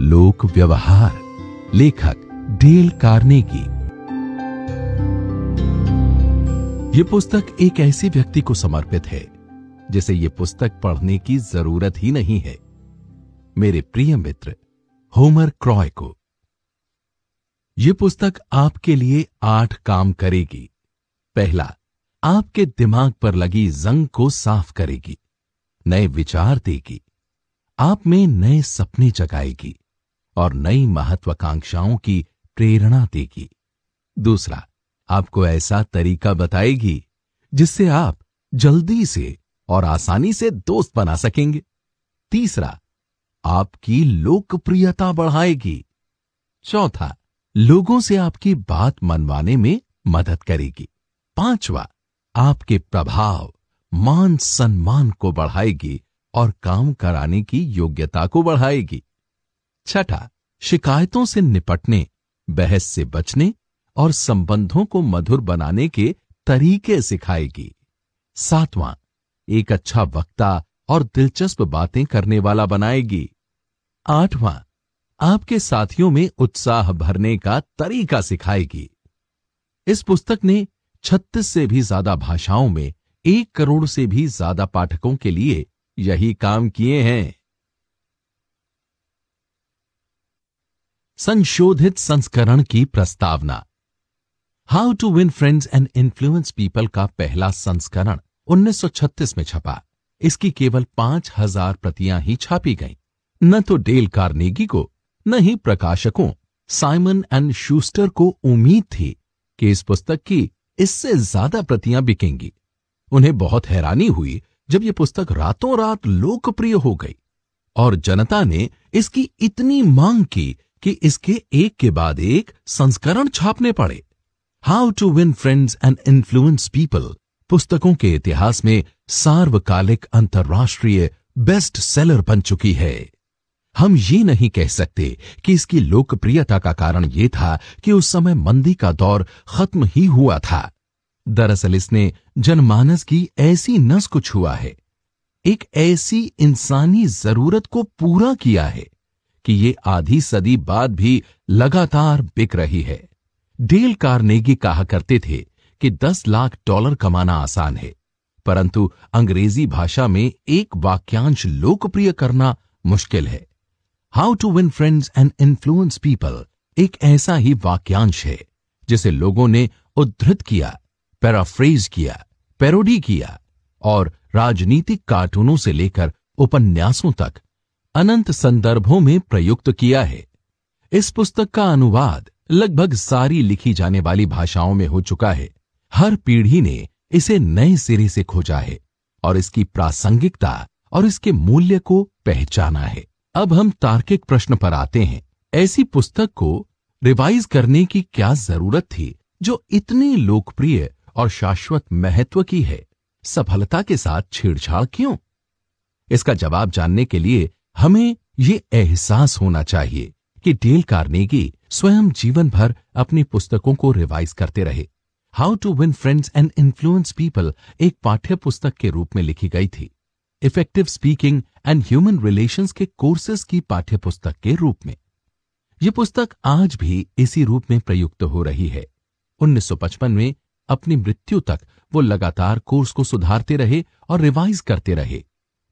लोक व्यवहार लेखक डेल कार्नेगी। ये पुस्तक एक ऐसे व्यक्ति को समर्पित है, जिसे ये पुस्तक पढ़ने की ज़रूरत ही नहीं है। मेरे प्रिय मित्र, होमर क्रॉय को। यह पुस्तक आपके लिए आठ काम करेगी। पहला, आपके दिमाग पर लगी जंग को साफ़ करेगी, नए विचार देगी, आप में नए सपने जगाएगी। और नई महत्वाकांक्षाओं की प्रेरणा देगी। दूसरा, आपको ऐसा तरीका बताएगी, जिससे आप जल्दी से और आसानी से दोस्त बना सकेंगे। तीसरा, आपकी लोकप्रियता बढ़ाएगी। चौथा, लोगों से आपकी बात मनवाने में मदद करेगी। पांचवा, आपके प्रभाव मान सम्मान को बढ़ाएगी और काम कराने की योग्यता को बढ़ाएगी। छठा शिकायतों से निपटने, बहस से बचने और संबंधों को मधुर बनाने के तरीके सिखाएगी सातवां, एक अच्छा वक्ता और दिलचस्प बातें करने वाला बनाएगी आठवां, आपके साथियों में उत्साह भरने का तरीका सिखाएगी इस पुस्तक ने 36 से भी ज़्यादा भाषाओं में एक करोड़ से भी ज़्यादा पाठकों के लिए यही काम किए हैं। संशोधित संस्करण की प्रस्तावना। How to win friends and influence people का पहला संस्करण 1936 में छपा। इसकी केवल पाँच हज़ार प्रतियाँ ही छापी गईं। न तो डेल कार्नेगी को, न ही प्रकाशकों। साइमन एंड शूस्टर को उम्मीद थी कि इस पुस्तक की इससे ज़्यादा प्रतियाँ बिकेंगी। उन्हें बहुत हैरानी हुई जब यह पुस्तक रातों रात लोकप्रिय हो गई। और जनता ने इसकी इतनी मांग की कि इसके एक के बाद एक संस्करण छापने पड़े। How to win friends and influence people पुस्तकों के इतिहास में सार्वकालिक अंतर्राष्ट्रीय बेस्ट सेलर बन चुकी है। हम ये नहीं कह सकते कि इसकी लोकप्रियता का कारण ये था कि उस समय मंदी का दौर खत्म ही हुआ था। दरअसल इसने जनमानस की ऐसी नस को छुआ है। एक ऐसी इंसानी ज़रूरत को पूरा किया है कि ये आधी सदी बाद भी लगातार बिक रही है। डेल कार्नेगी कहा करते थे कि 10 लाख डॉलर कमाना आसान है, परंतु अंग्रेज़ी भाषा में एक वाक्यांश लोकप्रिय करना मुश्किल है। How to win friends and influence people एक ऐसा ही वाक्यांश है, जिसे लोगों ने उद्धृत किया, पैराफ्रेज किया, पैरोडी किया और राजनीतिक कार्टूनों से लेकर उपन्यासों तक अनंत संदर्भों में प्रयुक्त किया है। इस पुस्तक का अनुवाद लगभग सारी लिखी जाने वाली भाषाओं में हो चुका है। हर पीढ़ी ने इसे नए सिरे से खोजा है और इसकी प्रासंगिकता और इसके मूल्य को पहचाना है। अब हम तार्किक प्रश्न पर आते हैं। ऐसी पुस्तक को रिवाइज करने की क्या ज़रूरत थी, जो इतनी लोकप्रिय और शाश्वत महत्व की है? सफलता के साथ छेड़छाड़ क्यों? इसका जवाब जानने के लिए हमें ये एहसास होना चाहिए कि डेल कार्नेगी स्वयं जीवन भर अपनी पुस्तकों को रिवाइज करते रहे। How to win friends and influence people एक पाठ्य पुस्तक के रूप में लिखी गई थी। Effective speaking and human relations के कोर्सेज की पाठ्य पुस्तक के रूप में। ये पुस्तक आज भी इसी रूप में प्रयुक्त हो रही है। 1955 में अपनी मृत्यु तक वो लगातार कोर्स को सुधारते रहे और रिवाइज करते रहे।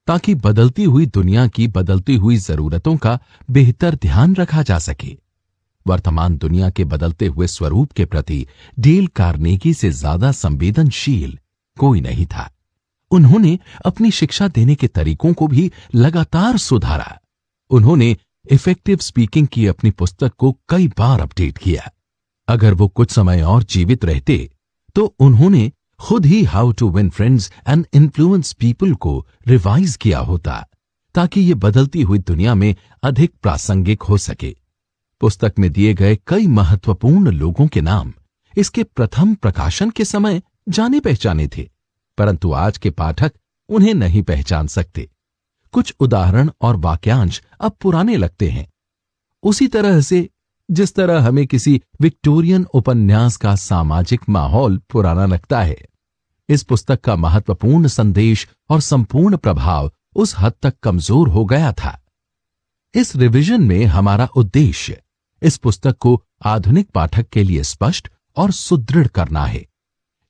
ताकि बदलती हुई दुनिया की बदलती हुई जरूरतों का बेहतर ध्यान रखा जा सके। वर्तमान दुनिया के बदलते हुए स्वरूप के प्रति डेल कार्नेगी से ज़्यादा संवेदनशील कोई नहीं था। उन्होंने अपनी शिक्षा देने के तरीकों को भी लगातार सुधारा। उन्होंने इफ़ेक्टिव स्पीकिंग की अपनी पुस्तक को कई बार अपडेट किया। अगर वो कुछ समय और जीवित रहते तो उन्होंने खुद ही how to win friends and influence people को रिवाइज किया होता, ताकि ये बदलती हुई दुनिया में अधिक प्रासंगिक हो सके। पुस्तक में दिए गए कई महत्वपूर्ण लोगों के नाम इसके प्रथम प्रकाशन के समय जाने पहचाने थे, परंतु आज के पाठक उन्हें नहीं पहचान सकते। कुछ उदाहरण और वाक्यांश अब पुराने लगते हैं। उसी तरह से, जिस तरह हमें किसी विक्टोरियन उपन्यास का सामाजिक माहौल पुराना लगता है इस पुस्तक का महत्वपूर्ण संदेश और संपूर्ण प्रभाव उस हद तक कमज़ोर हो गया था। इस रिवीजन में हमारा उद्देश्य इस पुस्तक को आधुनिक पाठक के लिए स्पष्ट और सुदृढ़ करना है।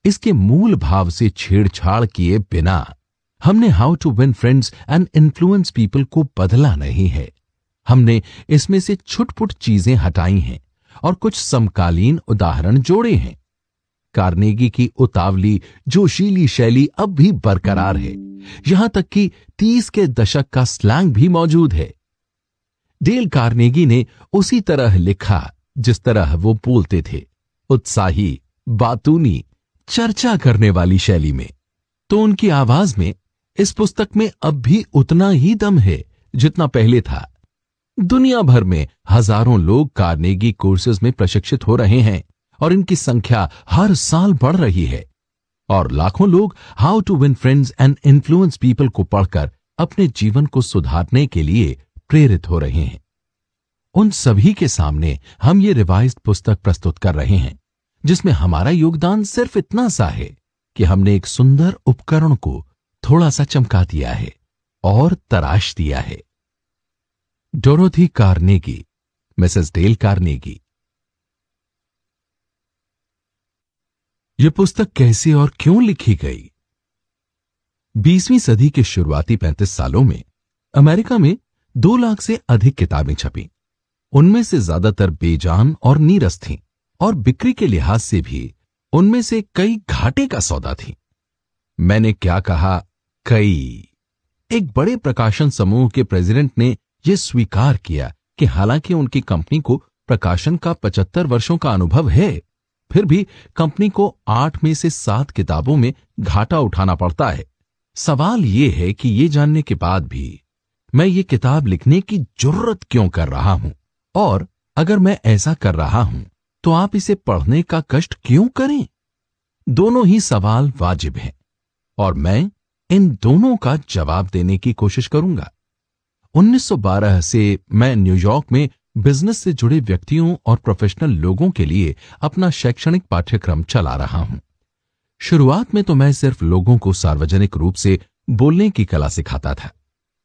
इसके मूल भाव से छेड़छाड़ किए बिना हमने how to win friends and influence people को बदला नहीं है। हमने इसमें से छुटपुट चीज़ें हटाई हैं और कुछ समकालीन उदाहरण जोड़े हैं। कार्नेगी की उतावली, जोशीली शैली अब भी बरकरार है। यहाँ तक कि तीस के दशक का स्लैंग भी मौजूद है। डेल कार्नेगी ने उसी तरह लिखा, जिस तरह वो बोलते थे, उत्साही, बातूनी, चर्चा करने वाली शैली में। तो उनकी आवाज़ में इस पुस्तक में अब भी उतना ही दम है, जितना पहले था। दुनिया भर में हज़ारों लोग कार्नेगी कोर्सेज में प्रशिक्षित हो रहे हैं। और इनकी संख्या हर साल बढ़ रही है। और लाखों लोग how to win friends and influence people को पढ़कर अपने जीवन को सुधारने के लिए प्रेरित हो रहे हैं। उन सभी के सामने हम ये रिवाइज पुस्तक प्रस्तुत कर रहे हैं, जिसमें हमारा योगदान सिर्फ़ इतना सा है कि हमने एक सुंदर उपकरण को थोड़ा सा चमका दिया है और तराश दिया है। Dorothy Carnegie, Mrs Dale Carnegie यह पुस्तक कैसे और क्यों लिखी गई? बीसवीं सदी के शुरुआती पैंतीस सालों में अमेरिका में दो लाख से अधिक किताबें छपी। उनमें से ज़्यादातर बेजान और नीरस थीं और बिक्री के लिहाज से भी उनमें से कई घाटे का सौदा थी। मैंने क्या कहा? कई। एक बड़े प्रकाशन समूह के प्रेसिडेंट ने यह स्वीकार किया कि हालाँकि उनकी कंपनी को प्रकाशन का पचहत्तर वर्षों का अनुभव है फिर भी कंपनी को आठ में से सात किताबों में घाटा उठाना पड़ता है। सवाल यह है कि यह जानने के बाद भी मैं ये किताब लिखने की ज़रूरत क्यों कर रहा हूँ? और अगर मैं ऐसा कर रहा हूँ तो आप इसे पढ़ने का कष्ट क्यों करें? दोनों ही सवाल वाजिब हैं, और मैं इन दोनों का जवाब देने की कोशिश करूँगा। 1912 से मैं न्यूयॉर्क में बिज़नेस से जुड़े व्यक्तियों और प्रोफेशनल लोगों के लिए अपना शैक्षणिक पाठ्यक्रम चला रहा हूँ। शुरुआत में तो मैं सिर्फ़ लोगों को सार्वजनिक रूप से बोलने की कला सिखाता था।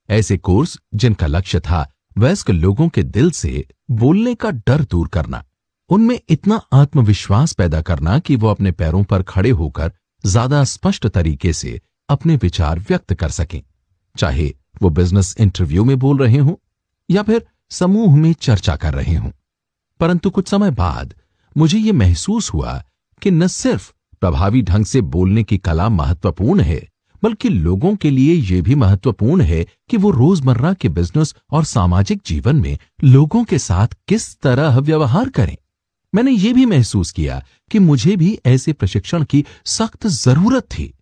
ऐसे कोर्स जिनका लक्ष्य था वयस्क लोगों के दिल से बोलने का डर दूर करना, उनमें इतना आत्मविश्वास पैदा करना कि वो अपने पैरों पर खड़े होकर ज़्यादा स्पष्ट तरीके से अपने विचार व्यक्त कर सकें, चाहे वो बिज़नेस इंटरव्यू में बोल रहे हों या फिर समूह में चर्चा कर रहे हूँ। परंतु कुछ समय बाद मुझे यह महसूस हुआ कि न सिर्फ़ प्रभावी ढंग से बोलने की कला महत्वपूर्ण है, बल्कि लोगों के लिए यह भी महत्वपूर्ण है कि वो रोज़मर्रा के बिज़नेस और सामाजिक जीवन में लोगों के साथ किस तरह व्यवहार करें। मैंने यह भी महसूस किया कि मुझे भी ऐसे प्रशिक्षण की सख्त ज़रूरत थी।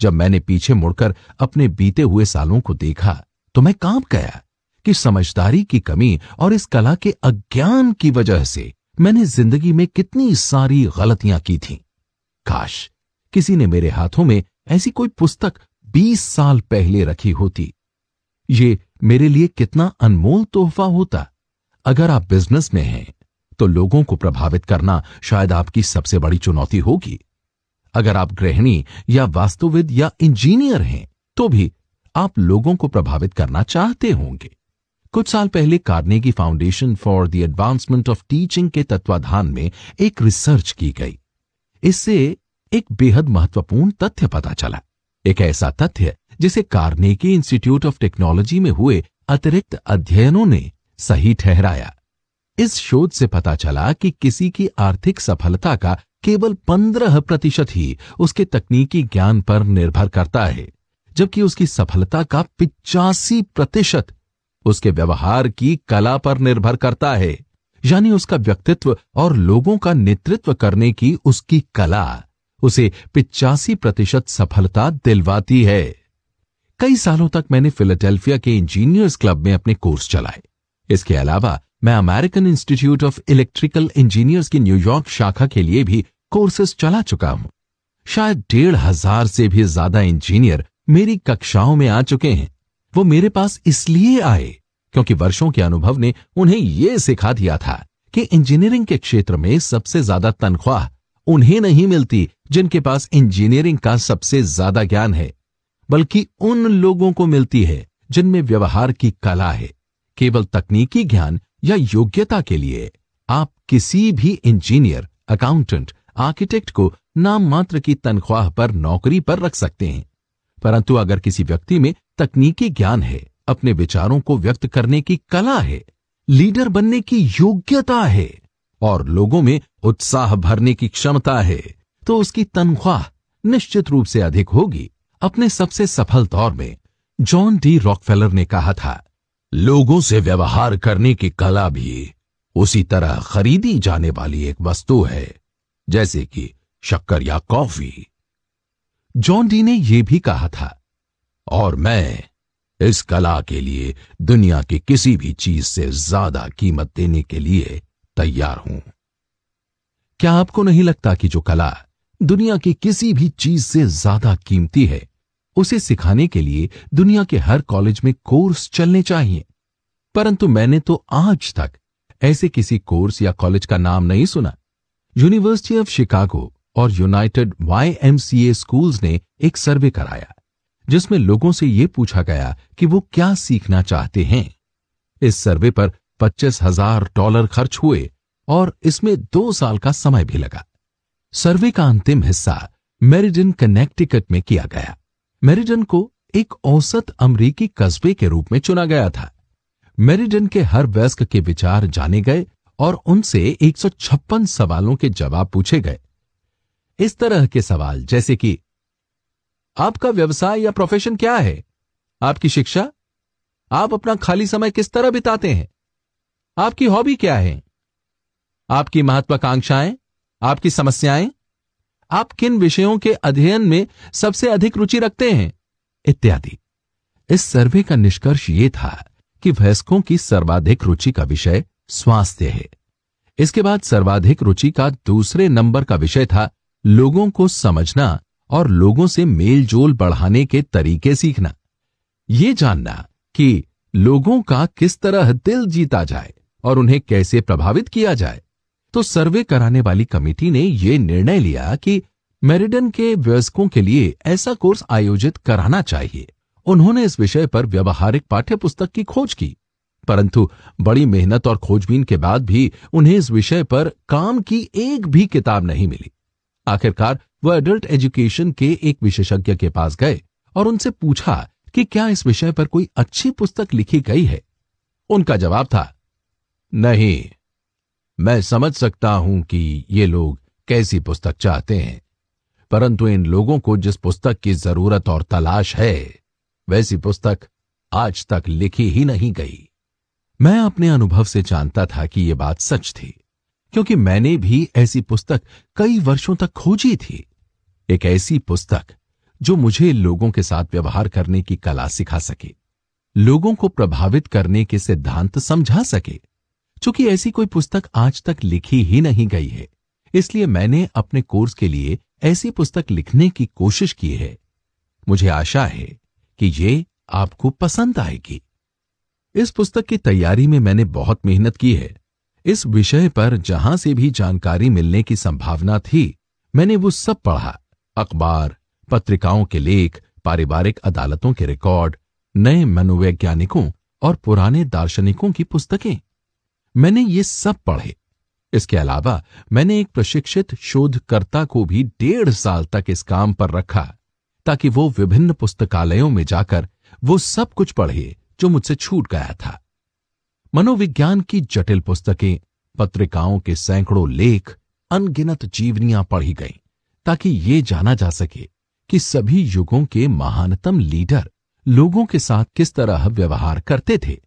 जब मैंने पीछे मुड़कर अपने बीते हुए सालों को देखा तो मैं काँप गया। कि समझदारी की कमी और इस कला के अज्ञान की वजह से मैंने ज़िंदगी में कितनी सारी गलतियाँ की थीं। काश किसी ने मेरे हाथों में ऐसी कोई पुस्तक बीस साल पहले रखी होती। ये मेरे लिए कितना अनमोल तोहफा होता। अगर आप बिज़नेस में हैं तो लोगों को प्रभावित करना शायद आपकी सबसे बड़ी चुनौती होगी। अगर आप गृहिणी या वास्तुविद या इंजीनियर हैं तो भी आप लोगों को प्रभावित करना चाहते होंगे। कुछ साल पहले Carnegie Foundation for the Advancement of Teaching के तत्वाधान में एक रिसर्च की गई। इससे एक बेहद महत्वपूर्ण तथ्य पता चला। एक ऐसा तथ्य जिसे कार्नेगी इंस्टीट्यूट ऑफ़ टेक्नोलॉजी में हुए अतिरिक्त अध्ययनों ने सही ठहराया। इस शोध से पता चला कि किसी की आर्थिक सफलता का केवल पंद्रह प्रतिशत ही उसके तकनीकी ज्ञान पर निर्भर करता है, जबकि उसकी सफलता का पिचासी प्रतिशत उसके व्यवहार की कला पर निर्भर करता है, यानी उसका व्यक्तित्व और लोगों का नेतृत्व करने की उसकी कला उसे पिचासी प्रतिशत सफलता दिलवाती है। कई सालों तक मैंने फिलाडेल्फिया के इंजीनियर्स क्लब में अपने कोर्स चलाए। इसके अलावा मैं American Institute of Electrical Engineers की न्यूयॉर्क शाखा के लिए भी कोर्सेस चला चुका हूँ। शायद डेढ़ हज़ार से भी ज़्यादा इंजीनियर मेरी कक्षाओं में आ चुके हैं। वो मेरे पास इसलिए आए क्योंकि वर्षों के अनुभव ने उन्हें यह सिखा दिया था कि इंजीनियरिंग के क्षेत्र में सबसे ज़्यादा तनख्वाह उन्हें नहीं मिलती, जिनके पास इंजीनियरिंग का सबसे ज़्यादा ज्ञान है, बल्कि उन लोगों को मिलती है जिनमें व्यवहार की कला है, केवल तकनीकी ज्ञान या योग्यता के लिए। आप किसी भी इंजीनियर अकाउंटेंट आर्किटेक्ट को नाम मात्र की तनख्वाह पर नौकरी पर रख सकते हैं। परंतु अगर किसी व्यक्ति में तकनीकी ज्ञान है, अपने विचारों को व्यक्त करने की कला है, लीडर बनने की योग्यता है, और लोगों में उत्साह भरने की क्षमता है तो उसकी तनख्वाह निश्चित रूप से अधिक होगी। अपने सबसे सफल दौर में जॉन डी रॉकफेलर ने कहा था, लोगों से व्यवहार करने की कला भी उसी तरह खरीदी जाने वाली एक वस्तु है, जैसे कि शक्कर या कॉफ़ी। जॉन डी ने यह भी कहा था, और मैं इस कला के लिए दुनिया की किसी भी चीज़ से ज़्यादा कीमत देने के लिए तैयार हूँ। क्या आपको नहीं लगता कि जो कला दुनिया की किसी भी चीज़ से ज़्यादा कीमती है, उसे सिखाने के लिए दुनिया के हर कॉलेज में कोर्स चलने चाहिए? परंतु मैंने तो आज तक ऐसे किसी कोर्स या कॉलेज का नाम नहीं सुना। यूनिवर्सिटी ऑफ़ शिकागो और यूनाइटेड वाई स्कूल्स ने एक सर्वे कराया, जिसमें लोगों से यह पूछा गया कि वो क्या सीखना चाहते हैं। इस सर्वे पर पच्चीस हज़ार डॉलर खर्च हुए और इसमें दो साल का समय भी लगा। सर्वे का अंतिम हिस्सा मेरिडन कनेक्टिकट में किया गया। मेरिडन को एक औसत अमरीकी कस्बे के रूप में चुना गया था। मेरिडन के हर वयस्क के विचार जाने गए और उनसे 156 सवालों के जवाब पूछे गए। इस तरह के सवाल, जैसे कि, आपका व्यवसाय या प्रोफेशन क्या है? आपकी शिक्षा? आप अपना खाली समय किस तरह बिताते हैं? आपकी हॉबी क्या है? आपकी महत्वाकांक्षाएँ? आपकी समस्याएँ? आप किन विषयों के अध्ययन में सबसे अधिक रुचि रखते हैं? इत्यादि। इस सर्वे का निष्कर्ष यह था कि वयस्कों की सर्वाधिक रुचि का विषय स्वास्थ्य है। इसके बाद सर्वाधिक रुचि का दूसरे नंबर का विषय था लोगों को समझना और लोगों से मेल जोल बढ़ाने के तरीके सीखना। ये जानना कि लोगों का किस तरह दिल जीता जाए और उन्हें कैसे प्रभावित किया जाए। तो सर्वे कराने वाली कमेटी ने यह निर्णय लिया कि मेरिडन के वयस्कों के लिए ऐसा कोर्स आयोजित कराना चाहिए। उन्होंने इस विषय पर व्यवहारिक पाठ्य पुस्तक की खोज की। परंतु बड़ी मेहनत और खोजबीन के बाद भी उन्हें इस विषय पर काम की एक भी किताब नहीं मिली। आखिरकार वह एडल्ट एजुकेशन के एक विशेषज्ञ के पास गए और उनसे पूछा कि क्या इस विषय पर कोई अच्छी पुस्तक लिखी गई है। उनका जवाब था, नहीं, मैं समझ सकता हूँ कि ये लोग कैसी पुस्तक चाहते हैं, परंतु इन लोगों को जिस पुस्तक की ज़रूरत और तलाश है, वैसी पुस्तक आज तक लिखी ही नहीं गई। मैं अपने अनुभव से जानता था कि यह बात सच थी। क्योंकि मैंने भी ऐसी पुस्तक कई वर्षों तक खोजी थी। एक ऐसी पुस्तक जो मुझे लोगों के साथ व्यवहार करने की कला सिखा सके, लोगों को प्रभावित करने के सिद्धांत समझा सके, चूँकि ऐसी कोई पुस्तक आज तक लिखी ही नहीं गई है। इसलिए मैंने अपने कोर्स के लिए ऐसी पुस्तक लिखने की कोशिश की है। मुझे आशा है कि ये आपको पसंद आएगी। इस पुस्तक की तैयारी में मैंने बहुत मेहनत की है। इस विषय पर जहाँ से भी जानकारी मिलने की संभावना थी, मैंने वो सब पढ़ा। अखबार, पत्रिकाओं के लेख, पारिवारिक अदालतों के रिकॉर्ड, नए मनोवैज्ञानिकों और पुराने दार्शनिकों की पुस्तकें। मैंने ये सब पढ़े। इसके अलावा मैंने एक प्रशिक्षित शोधकर्ता को भी डेढ़ साल तक इस काम पर रखा, ताकि वो विभिन्न पुस्तकालयों में जाकर वो सब कुछ पढ़े, जो मुझसे छूट गया था। मनोविज्ञान की जटिल पुस्तकें, पत्रिकाओं के सैकड़ों लेख, अनगिनत जीवनियाँ पढ़ी गईं, ताकि ये जाना जा सके कि सभी युगों के महानतम लीडर लोगों के साथ किस तरह व्यवहार करते थे।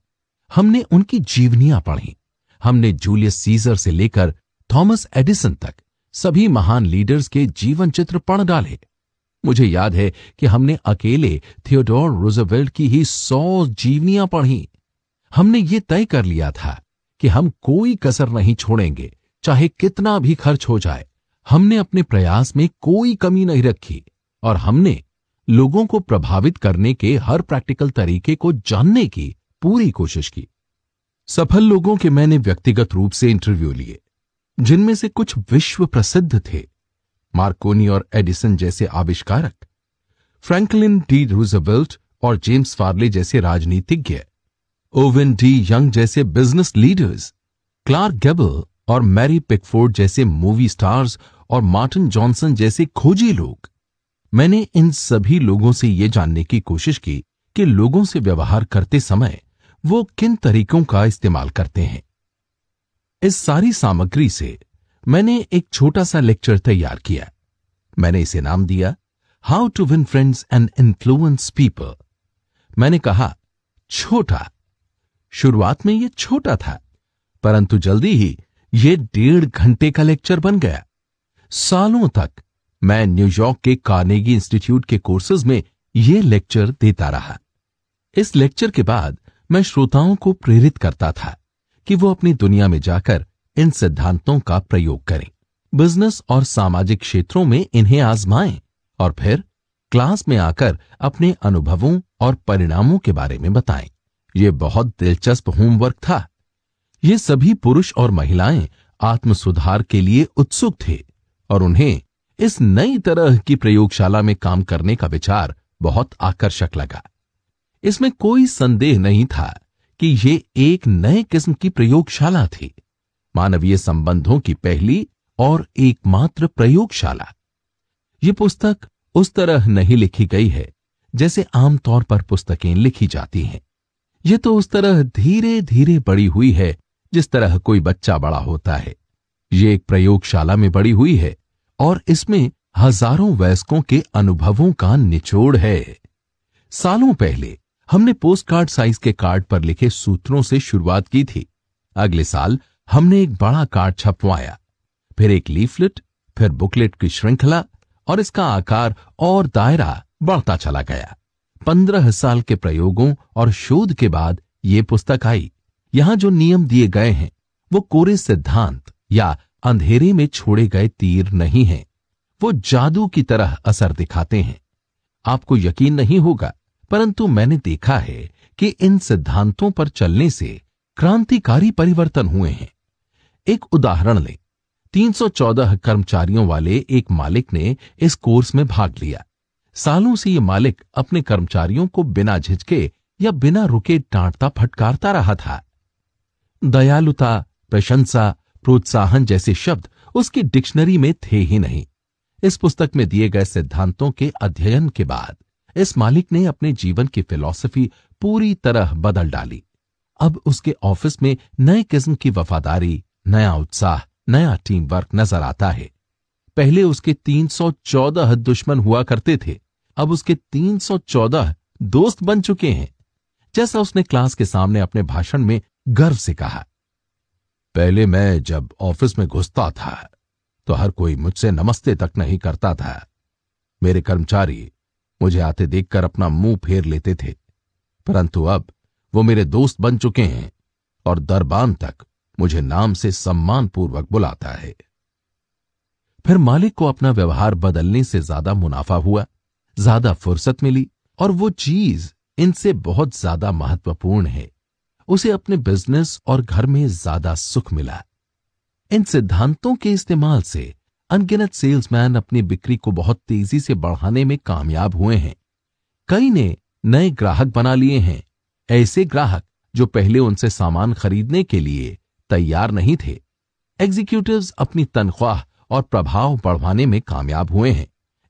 हमने उनकी जीवनियाँ पढ़ी। हमने जूलियस सीजर से लेकर थॉमस एडिसन तक सभी महान लीडर्स के जीवन चित्र पढ़ डाले। मुझे याद है कि हमने अकेले थियोडोर रोजवेल्ट की ही सौ जीवनियाँ पढ़ी। हमने ये तय कर लिया था कि हम कोई कसर नहीं छोड़ेंगे, चाहे कितना भी खर्च हो जाए। हमने अपने प्रयास में कोई कमी नहीं रखी और हमने लोगों को प्रभावित करने के हर प्रैक्टिकल तरीके को जानने की पूरी कोशिश की। सफल लोगों के मैंने व्यक्तिगत रूप से इंटरव्यू लिए, जिनमें से कुछ विश्व प्रसिद्ध थे। मार्कोनी और एडिसन जैसे आविष्कारक, फ्रैंकलिन डी रूजवेल्ट और जेम्स फार्ले जैसे राजनीतिज्ञ। ओविन डी यंग जैसे बिज़नेस लीडर्स क्लार्क गेबल और मैरी पिकफोर्ड जैसे मूवी स्टार्स और मार्टिन जॉनसन जैसे खोजी लोग। मैंने इन सभी लोगों से ये जानने की कोशिश की कि लोगों से व्यवहार करते समय वो किन तरीकों का इस्तेमाल करते हैं। इस सारी सामग्री से मैंने एक छोटा सा लेक्चर तैयार किया। मैंने इसे नाम दिया how to win friends and influence people मैंने कहा, छोटा शुरुआत में यह छोटा था, परंतु जल्दी ही यह डेढ़ घंटे का लेक्चर बन गया। सालों तक मैं न्यूयॉर्क के कार्नेगी इंस्टीट्यूट के कोर्सेज में यह लेक्चर देता रहा। इस लेक्चर के बाद मैं श्रोताओं को प्रेरित करता था कि वो अपनी दुनिया में जाकर इन सिद्धांतों का प्रयोग करें, बिज़नेस और सामाजिक क्षेत्रों में इन्हें आजमाएँ और फिर क्लास में आकर अपने अनुभवों और परिणामों के बारे में बताएँ। यह बहुत दिलचस्प होमवर्क था। ये सभी पुरुष और महिलाएँ आत्म सुधार के लिए उत्सुक थे और उन्हें इस नई तरह की प्रयोगशाला में काम करने का विचार बहुत आकर्षक लगा। इसमें कोई संदेह नहीं था कि ये एक नए किस्म की प्रयोगशाला थी। मानवीय संबंधों की पहली और एकमात्र प्रयोगशाला। ये पुस्तक उस तरह नहीं लिखी गई है जैसे आमतौर पर पुस्तकें लिखी जाती हैं। ये तो उस तरह धीरे धीरे बड़ी हुई है, जिस तरह कोई बच्चा बड़ा होता है। ये एक प्रयोगशाला में बड़ी हुई है, और इसमें हज़ारों वयस्कों के अनुभवों का निचोड़ है। सालों पहले, हमने पोस्ट कार्ड साइज़ के कार्ड पर लिखे सूत्रों से शुरुआत की थी। अगले साल, हमने एक बड़ा कार्ड छपवाया। फिर एक लीफलेट, फिर बुकलेट की श्रृंखला, और इसका आकार और दायरा बढ़ता चला गया। पंद्रह साल के प्रयोगों और शोध के बाद ये पुस्तक आई। यहाँ जो नियम दिए गए हैं, वो कोरे सिद्धांत या अंधेरे में छोड़े गए तीर नहीं हैं। वो जादू की तरह असर दिखाते हैं। आपको यकीन नहीं होगा, परंतु मैंने देखा है कि इन सिद्धांतों पर चलने से क्रांतिकारी परिवर्तन हुए हैं। एक उदाहरण लें। 314 कर्मचारियों वाले एक मालिक ने इस कोर्स में भाग लिया। सालों से ये मालिक अपने कर्मचारियों को बिना झिझके या बिना रुके डांटता फटकारता रहा था। दयालुता, प्रशंसा, प्रोत्साहन जैसे शब्द उसकी डिक्शनरी में थे ही नहीं। इस पुस्तक में दिए गए सिद्धांतों के अध्ययन के बाद इस मालिक ने अपने जीवन की फिलॉसफी पूरी तरह बदल डाली। अब उसके ऑफ़िस में नए किस्म की वफादारी, नया उत्साह, नया टीम वर्क नज़र आता है। पहले उसके 314 दुश्मन हुआ करते थे। अब उसके 314 दोस्त बन चुके हैं, जैसा उसने क्लास के सामने अपने भाषण में गर्व से कहा। पहले मैं जब ऑफ़िस में घुसता था तो हर कोई मुझसे नमस्ते तक नहीं करता था। मेरे कर्मचारी मुझे आते देखकर अपना मुँह फेर लेते थे, परंतु अब वो मेरे दोस्त बन चुके हैं और दरबान तक मुझे नाम से सम्मानपूर्वक बुलाता है। फिर मालिक को अपना व्यवहार बदलने से ज़्यादा मुनाफा हुआ। ज़्यादा फुर्सत मिली और वो चीज़ इनसे बहुत ज़्यादा महत्वपूर्ण है। उसे अपने बिज़नेस और घर में ज़्यादा सुख मिला। इन सिद्धांतों के इस्तेमाल से अनगिनत सेल्समैन अपनी बिक्री को बहुत तेज़ी से बढ़ाने में कामयाब हुए हैं। कई ने नए ग्राहक बना लिए हैं, ऐसे ग्राहक जो पहले उनसे सामान खरीदने के लिए तैयार नहीं थे। एग्जीक्यूटिव्स अपनी तनख्वाह और प्रभाव बढ़वाने में कामयाब हुए हैं।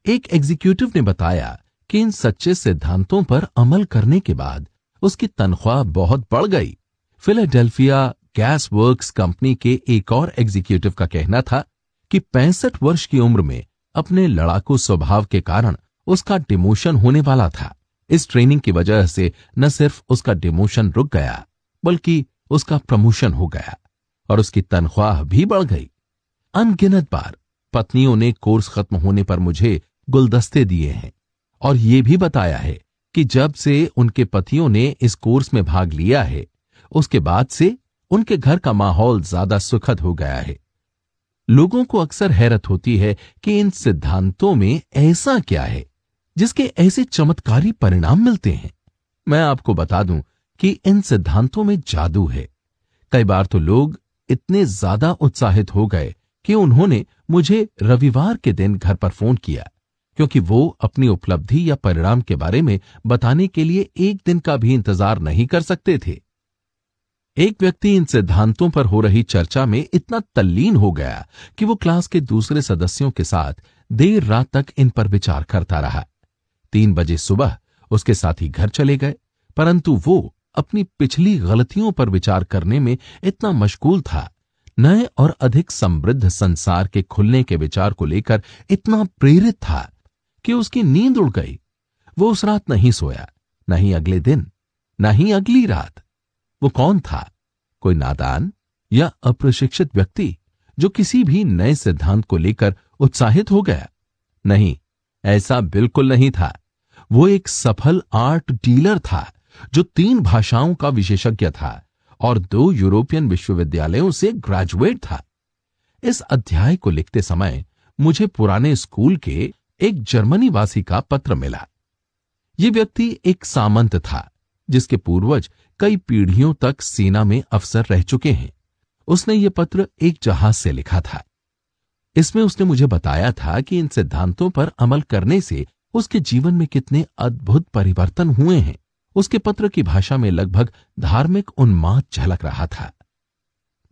एक एग्जीक्यूटिव ने बताया कि इन सच्चे सिद्धांतों पर अमल करने के बाद उसकी तनख्वाह बहुत बढ़ गई। फिलाडेल्फिया गैस वर्क्स कंपनी के एक और एग्जीक्यूटिव का कहना था कि पैंसठ वर्ष की उम्र में अपने लड़ाकू स्वभाव के कारण उसका डिमोशन होने वाला था। इस ट्रेनिंग की वजह से न सिर्फ़ उसका डिमोशन रुक गया, बल्कि उसका प्रमोशन हो गया और उसकी तनख्वाह भी बढ़ गई। अनगिनत बार पत्नियों ने कोर्स खत्म होने पर मुझे गुलदस्ते दिए हैं। और ये भी बताया है कि जब से उनके पतियों ने इस कोर्स में भाग लिया है, उसके बाद से उनके घर का माहौल ज़्यादा सुखद हो गया है। लोगों को अक्सर हैरत होती है कि इन सिद्धांतों में ऐसा क्या है, जिसके ऐसे चमत्कारी परिणाम मिलते हैं। मैं आपको बता दूँ कि इन सिद्धांतों में जादू है। कई बार तो लोग इतने ज़्यादा उत्साहित हो गए कि उन्होंने मुझे रविवार के दिन घर पर फ़ोन किया। क्योंकि वो अपनी उपलब्धि या परिणाम के बारे में बताने के लिए एक दिन का भी इंतज़ार नहीं कर सकते थे। एक व्यक्ति इन सिद्धांतों पर हो रही चर्चा में इतना तल्लीन हो गया कि वो क्लास के दूसरे सदस्यों के साथ देर रात तक इन पर विचार करता रहा। तीन बजे सुबह उसके साथी घर चले गए, परंतु वो अपनी पिछली गलतियों पर विचार करने में इतना मशगूल था। नए और अधिक समृद्ध संसार के खुलने के विचार को लेकर इतना प्रेरित था कि उसकी नींद उड़ गई। वो उस रात नहीं सोया, न ही अगले दिन, न ही अगली रात। वो कौन था? कोई नादान या अप्रशिक्षित व्यक्ति जो किसी भी नए सिद्धांत को लेकर उत्साहित हो गया? नहीं, ऐसा बिल्कुल नहीं था। वो एक सफल आर्ट डीलर था जो तीन भाषाओं का विशेषज्ञ था और दो यूरोपियन विश्वविद्यालयों से ग्रेजुएट था। इस अध्याय को लिखते समय मुझे पुराने स्कूल के एक जर्मनी वासी का पत्र मिला। यह व्यक्ति एक सामंत था, जिसके पूर्वज कई पीढ़ियों तक सेना में अफसर रह चुके हैं। उसने ये पत्र एक जहाज़ से लिखा था। इसमें उसने मुझे बताया था कि इन सिद्धांतों पर अमल करने से उसके जीवन में कितने अद्भुत परिवर्तन हुए हैं। उसके पत्र की भाषा में लगभग धार्मिक उन्माद झलक रहा था।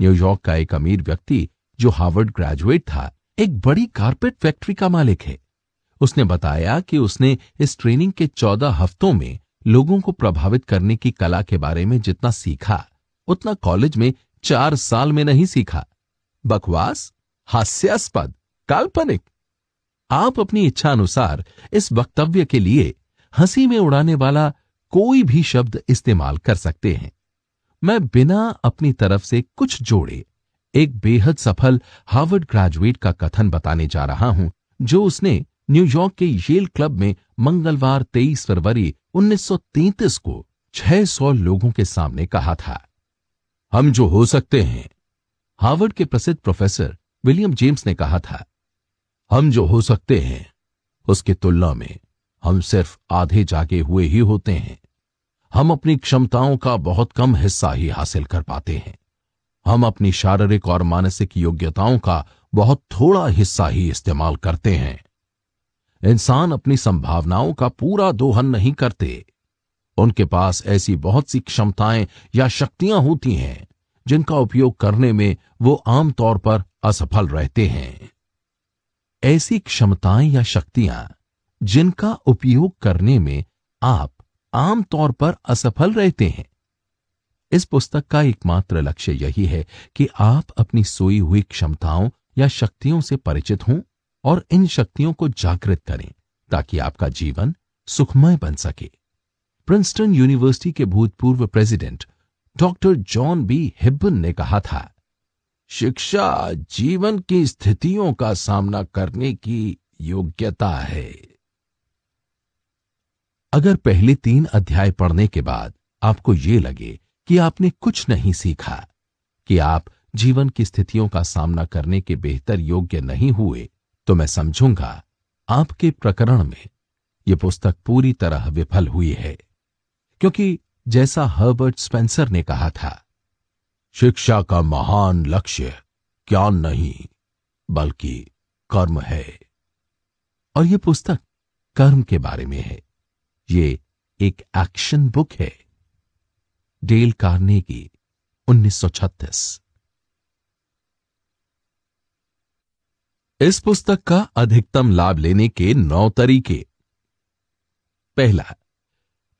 न्यूयॉर्क का एक अमीर व्यक्ति, जो हार्वर्ड ग्रेजुएट था, एक बड़ी कारपेट फैक्ट्री का मालिक है। उसने बताया कि उसने इस ट्रेनिंग के चौदह हफ्तों में लोगों को प्रभावित करने की कला के बारे में जितना सीखा, उतना कॉलेज में चार साल में नहीं सीखा। बकवास, हास्यास्पद, काल्पनिक। आप अपनी इच्छा अनुसार इस वक्तव्य के लिए हँसी में उड़ाने वाला कोई भी शब्द इस्तेमाल कर सकते हैं। मैं बिना अपनी तरफ़ से कुछ जोड़े एक बेहद सफल हार्वर्ड ग्रेजुएट का कथन बताने जा रहा हूँ, जो उसने न्यूयॉर्क के येल क्लब में मंगलवार 23 फरवरी 1933 को 600 लोगों के सामने कहा था। हम जो हो सकते हैं, हार्वर्ड के प्रसिद्ध प्रोफेसर विलियम जेम्स ने कहा था, हम जो हो सकते हैं, उसकी तुलना में हम सिर्फ़ आधे जागे हुए ही होते हैं। हम अपनी क्षमताओं का बहुत कम हिस्सा ही हासिल कर पाते हैं। हम अपनी शारीरिक और मानसिक योग्यताओं का बहुत थोड़ा हिस्सा ही इस्तेमाल करते हैं। इंसान अपनी संभावनाओं का पूरा दोहन नहीं करते। उनके पास ऐसी बहुत सी क्षमताएँ या शक्तियाँ होती हैं, जिनका उपयोग करने में वो आमतौर पर असफल रहते हैं। ऐसी क्षमताएँ या शक्तियाँ, जिनका उपयोग करने में आप आमतौर पर असफल रहते हैं। इस पुस्तक का एकमात्र लक्ष्य यही है कि आप अपनी सोई हुई क्षमताओं या शक्तियों से परिचित हों। और इन शक्तियों को जागृत करें, ताकि आपका जीवन सुखमय बन सके। प्रिंसटन यूनिवर्सिटी के भूतपूर्व president doctor John B. Hibben ने कहा था, शिक्षा जीवन की स्थितियों का सामना करने की योग्यता है। अगर पहले तीन अध्याय पढ़ने के बाद आपको यह लगे कि आपने कुछ नहीं सीखा, कि आप जीवन की स्थितियों का सामना करने के बेहतर योग्य नहीं हुए तो मैं समझूँगा, आपके प्रकरण में यह पुस्तक पूरी तरह विफल हुई है। क्योंकि जैसा हर्बर्ट स्पेंसर ने कहा था, शिक्षा का महान लक्ष्य ज्ञान नहीं, बल्कि कर्म है। और यह पुस्तक कर्म के बारे में है। ये एक एक्शन बुक है। डेल कार्नेगी 1936 इस पुस्तक का अधिकतम लाभ लेने के नौ तरीके। पहला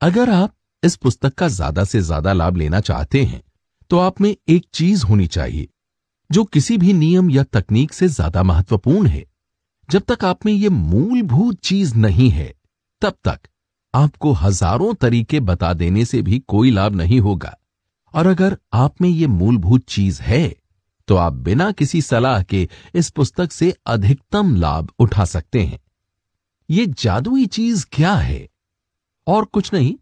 अगर आप इस पुस्तक का ज़्यादा से ज़्यादा लाभ लेना चाहते हैं तो आप में एक चीज़ होनी चाहिए, जो किसी भी नियम या तकनीक से ज़्यादा महत्वपूर्ण है। जब तक आप में यह मूलभूत चीज़ नहीं है, तब तक आपको हज़ारों तरीके बता देने से भी कोई लाभ नहीं होगा। और अगर आप में ये मूलभूत चीज़ है तो आप बिना किसी सलाह के इस पुस्तक से अधिकतम लाभ उठा सकते हैं। ये जादुई चीज़ क्या है? और कुछ नहीं,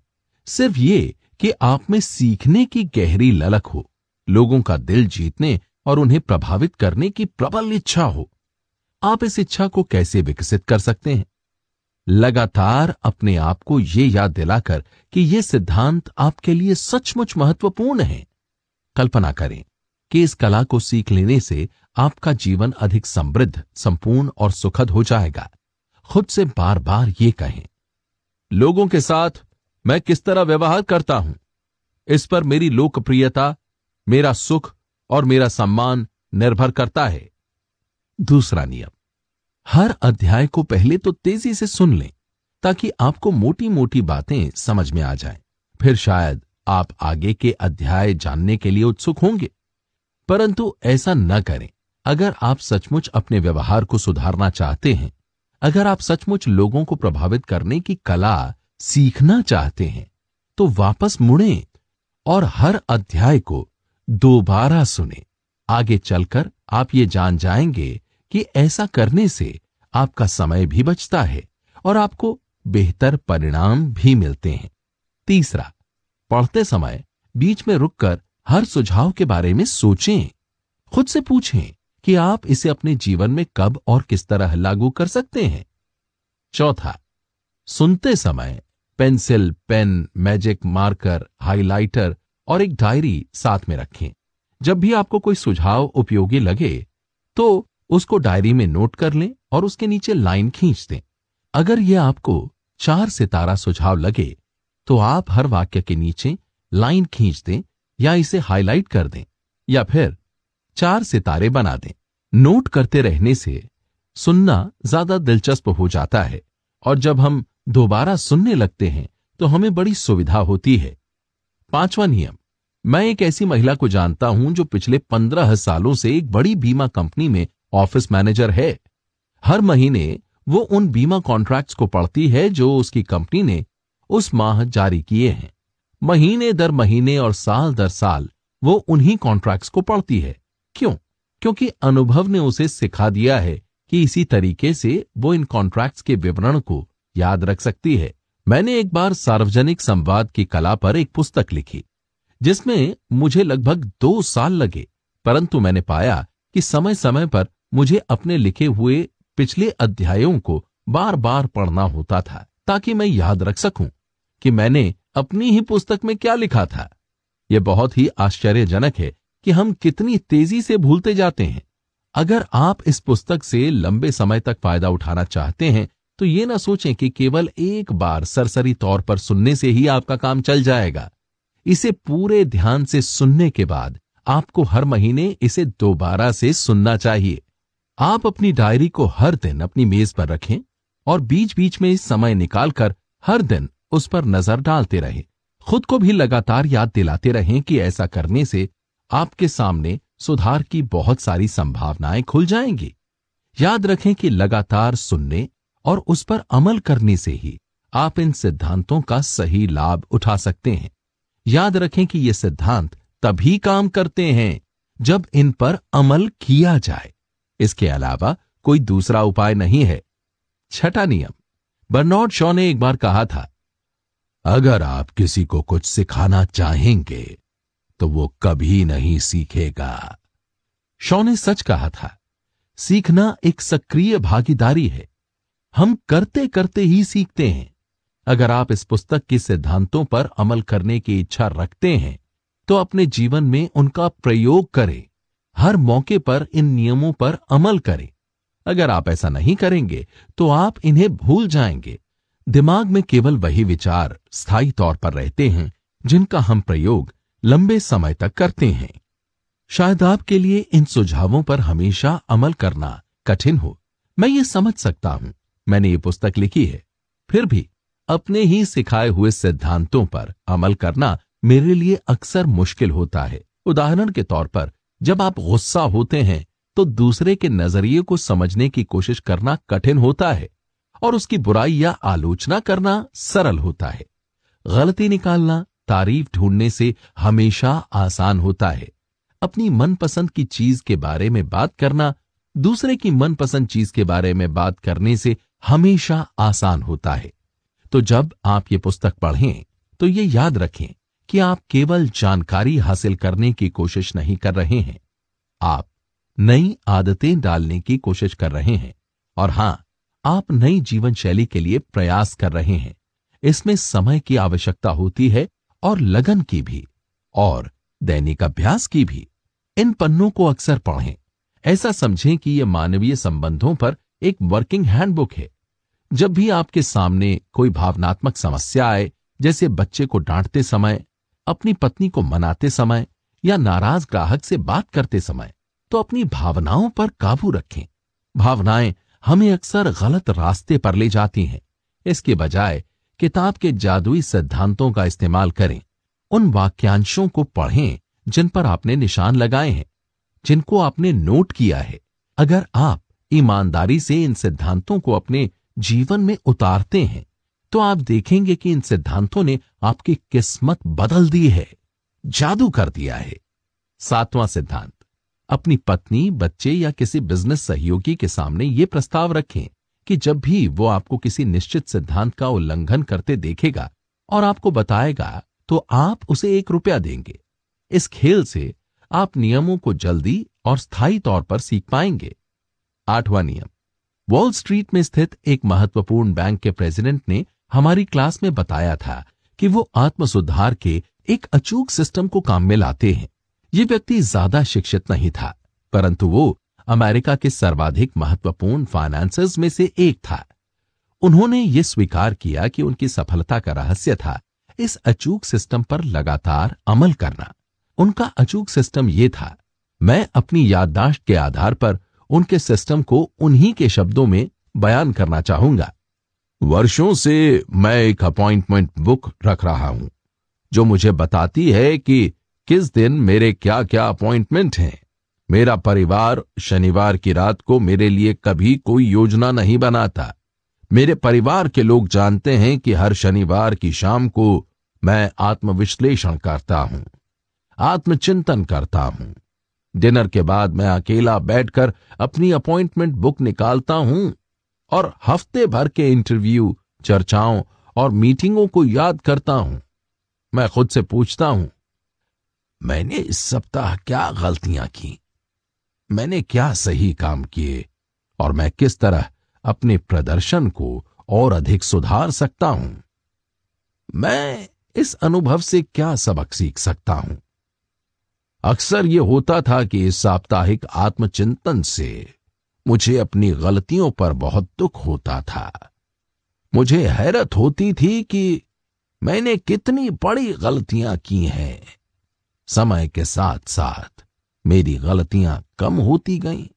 सिर्फ़ ये कि आप में सीखने की गहरी ललक हो, लोगों का दिल जीतने और उन्हें प्रभावित करने की प्रबल इच्छा हो। आप इस इच्छा को कैसे विकसित कर सकते हैं? लगातार अपने आप को यह याद दिलाकर कि यह सिद्धांत आपके लिए सचमुच महत्वपूर्ण है। कल्पना करें कि इस कला को सीख लेने से आपका जीवन अधिक समृद्ध, संपूर्ण और सुखद हो जाएगा। खुद से बार बार ये कहें, लोगों के साथ मैं किस तरह व्यवहार करता हूँ? इस पर मेरी लोकप्रियता, मेरा सुख और मेरा सम्मान निर्भर करता है। दूसरा नियम, हर अध्याय को पहले तो तेज़ी से सुन लें, ताकि आपको मोटी मोटी बातें समझ में आ जाएँ। फिर शायद आप आगे के अध्याय जानने के लिए उत्सुक होंगे। परंतु ऐसा न करें। अगर आप सचमुच अपने व्यवहार को सुधारना चाहते हैं, अगर आप सचमुच लोगों को प्रभावित करने की कला सीखना चाहते हैं तो वापस मुड़े और हर अध्याय को दोबारा सुने। आगे चलकर आप ये जान जाएँगे कि ऐसा करने से आपका समय भी बचता है और आपको बेहतर परिणाम भी मिलते हैं। तीसरा, पढ़ते समय बीच में रुककर हर सुझाव के बारे में सोचें। खुद से पूछें कि आप इसे अपने जीवन में कब और किस तरह लागू कर सकते हैं। चौथा, सुनते समय pencil, pen, magic, marker, highlighter और एक डायरी साथ में रखें। जब भी आपको कोई सुझाव उपयोगी लगे तो उसको डायरी में नोट कर लें और उसके नीचे लाइन खींच दें। अगर यह आपको चार सितारा सुझाव लगे तो आप हर वाक्य के नीचे लाइन खींच दें या इसे हाईलाइट कर दें, या फिर चार सितारे बना दें। नोट करते रहने से सुनना ज़्यादा दिलचस्प हो जाता है, और जब हम दोबारा सुनने लगते हैं तो हमें बड़ी सुविधा होती है। पांचवा नियम, मैं एक ऐसी महिला को जानता हूँ जो पिछले पंद्रह सालों से एक बड़ी बीमा कंपनी में ऑफ़िस मैनेजर है। हर महीने वो उन बीमा कॉन्ट्रैक्ट्स को पढ़ती है जो उसकी कंपनी ने उस माह जारी किए हैं। महीने दर महीने और साल दर साल वो उन्हीं कॉन्ट्रैक्ट्स को पढ़ती है। क्यों? क्योंकि अनुभव ने उसे सिखा दिया है कि इसी तरीके से वो इन कॉन्ट्रैक्ट्स के विवरण को याद रख सकती है। मैंने एक बार सार्वजनिक संवाद की कला पर एक पुस्तक लिखी, जिसमें मुझे लगभग दो साल लगे, परंतु मैंने पाया कि समय समय पर मुझे अपने लिखे हुए पिछले अध्यायों को बार बार पढ़ना होता था, ताकि मैं याद रख सकूँ कि मैंने अपनी ही पुस्तक में क्या लिखा था? यह बहुत ही आश्चर्यजनक है कि हम कितनी तेज़ी से भूलते जाते हैं। अगर आप इस पुस्तक से लंबे समय तक फ़ायदा उठाना चाहते हैं तो ये ना सोचें कि केवल एक बार सरसरी तौर पर सुनने से ही आपका काम चल जाएगा। इसे पूरे ध्यान से सुनने के बाद आपको हर महीने इसे दोबारा से सुनना चाहिए। आप अपनी डायरी को हर दिन अपनी मेज पर रखें और बीच बीच में समय निकालकर हर दिन उस पर नज़र डालते रहें। खुद को भी लगातार याद दिलाते रहें कि ऐसा करने से आपके सामने सुधार की बहुत सारी संभावनाएँ खुल जाएँगी। याद रखें कि लगातार सुनने और उस पर अमल करने से ही आप इन सिद्धांतों का सही लाभ उठा सकते हैं। याद रखें कि ये सिद्धांत तभी काम करते हैं जब इन पर अमल किया जाए। इसके अलावा कोई दूसरा उपाय नहीं है। छठा नियम। बर्नॉड शॉ ने एक बार कहा था अगर आप किसी को कुछ सिखाना चाहेंगे तो वो कभी नहीं सीखेगा। शो ने सच कहा था, सीखना एक सक्रिय भागीदारी है। हम करते करते ही सीखते हैं। अगर आप इस पुस्तक के सिद्धांतों पर अमल करने की इच्छा रखते हैं तो अपने जीवन में उनका प्रयोग करें। हर मौके पर इन नियमों पर अमल करें। अगर आप ऐसा नहीं करेंगे तो आप इन्हें भूल जाएँगे। दिमाग में केवल वही विचार स्थायी तौर पर रहते हैं, जिनका हम प्रयोग लंबे समय तक करते हैं। शायद आपके लिए इन सुझावों पर हमेशा अमल करना कठिन हो। मैं ये समझ सकता हूँ। मैंने ये पुस्तक लिखी है। फिर भी, अपने ही सिखाए हुए सिद्धांतों पर अमल करना मेरे लिए अक्सर मुश्किल होता है। उदाहरण के तौर पर, जब आप गुस्सा होते हैं तो दूसरे के नज़रिए को समझने की कोशिश करना कठिन होता है। और उसकी बुराई या आलोचना करना सरल होता है। गलती निकालना, तारीफ़ ढूँढने से हमेशा आसान होता है। अपनी मनपसंद की चीज़ के बारे में बात करना, दूसरे की मनपसंद चीज़ के बारे में बात करने से हमेशा आसान होता है। तो जब आप ये पुस्तक पढ़ें तो ये याद रखें कि आप केवल जानकारी हासिल करने की कोशिश नहीं कर रहे हैं। आप नई आदतें डालने की कोशिश कर रहे हैं। और हाँ आप नई जीवन शैली के लिए प्रयास कर रहे हैं। इसमें समय की आवश्यकता होती है और लगन की भी, और दैनिक अभ्यास की भी। इन पन्नों को अक्सर पढ़ें। ऐसा समझें कि यह मानवीय संबंधों पर एक वर्किंग हैंडबुक है। जब भी आपके सामने कोई भावनात्मक समस्या आए, जैसे बच्चे को डांटते समय, अपनी पत्नी को मनाते समय, या नाराज़ ग्राहक से बात करते समय तो अपनी भावनाओं पर काबू रखें। भावनाएँ हमें अक्सर गलत रास्ते पर ले जाती हैं। इसके बजाय, किताब के जादुई सिद्धांतों का इस्तेमाल करें। उन वाक्यांशों को पढ़ें, जिन पर आपने निशान लगाए हैं, जिनको आपने नोट किया है। अगर आप ईमानदारी से इन सिद्धांतों को अपने जीवन में उतारते हैं तो आप देखेंगे कि इन सिद्धांतों ने आपकी किस्मत बदल दी है, जादू कर दिया है। सातवां सिद्धांत। अपनी पत्नी, बच्चे या किसी बिज़नेस सहयोगी के सामने ये प्रस्ताव रखें कि जब भी वो आपको किसी निश्चित सिद्धांत का उल्लंघन करते देखेगा और आपको बताएगा तो आप उसे एक रुपया देंगे। इस खेल से आप नियमों को जल्दी और स्थायी तौर पर सीख पाएँगे। आठवां नियम। वॉल स्ट्रीट में स्थित एक महत्वपूर्ण बैंक के प्रेसिडेंट ने हमारी क्लास में बताया था कि वो आत्म सुधार के एक अचूक सिस्टम को काम में लाते हैं। ये व्यक्ति ज़्यादा शिक्षित नहीं था, परंतु वो अमेरिका के सर्वाधिक महत्वपूर्ण फाइनेंसर्स में से एक था। उन्होंने ये स्वीकार किया कि उनकी सफलता का रहस्य था इस अचूक सिस्टम पर लगातार अमल करना। उनका अचूक सिस्टम यह था, मैं अपनी याददाश्त के आधार पर उनके सिस्टम को उन्हीं के शब्दों में बयान करना चाहूँगा। वर्षों से मैं एक अपॉइंटमेंट बुक रख रहा हूँ, जो मुझे बताती है कि किस दिन मेरे क्या क्या अपॉइंटमेंट हैं? मेरा परिवार शनिवार की रात को मेरे लिए कभी कोई योजना नहीं बनाता। मेरे परिवार के लोग जानते हैं कि हर शनिवार की शाम को मैं आत्मविश्लेषण करता हूँ, आत्मचिंतन करता हूँ। डिनर के बाद मैं अकेला बैठकर अपनी अपॉइंटमेंट बुक निकालता हूँ और हफ़्ते भर के इंटरव्यू, चर्चाओं और मीटिंगों को याद करता हूँ। मैं खुद से पूछता हूँ मैंने इस सप्ताह क्या गलतियाँ की? मैंने क्या सही काम किए? और मैं किस तरह अपने प्रदर्शन को और अधिक सुधार सकता हूँ? मैं इस अनुभव से क्या सबक सीख सकता हूँ? अक्सर यह होता था कि इस साप्ताहिक आत्मचिंतन से मुझे अपनी गलतियों पर बहुत दुख होता था। मुझे हैरत होती थी कि मैंने कितनी बड़ी गलतियाँ की हैं। समय के साथ साथ मेरी गलतियाँ कम होती गईं।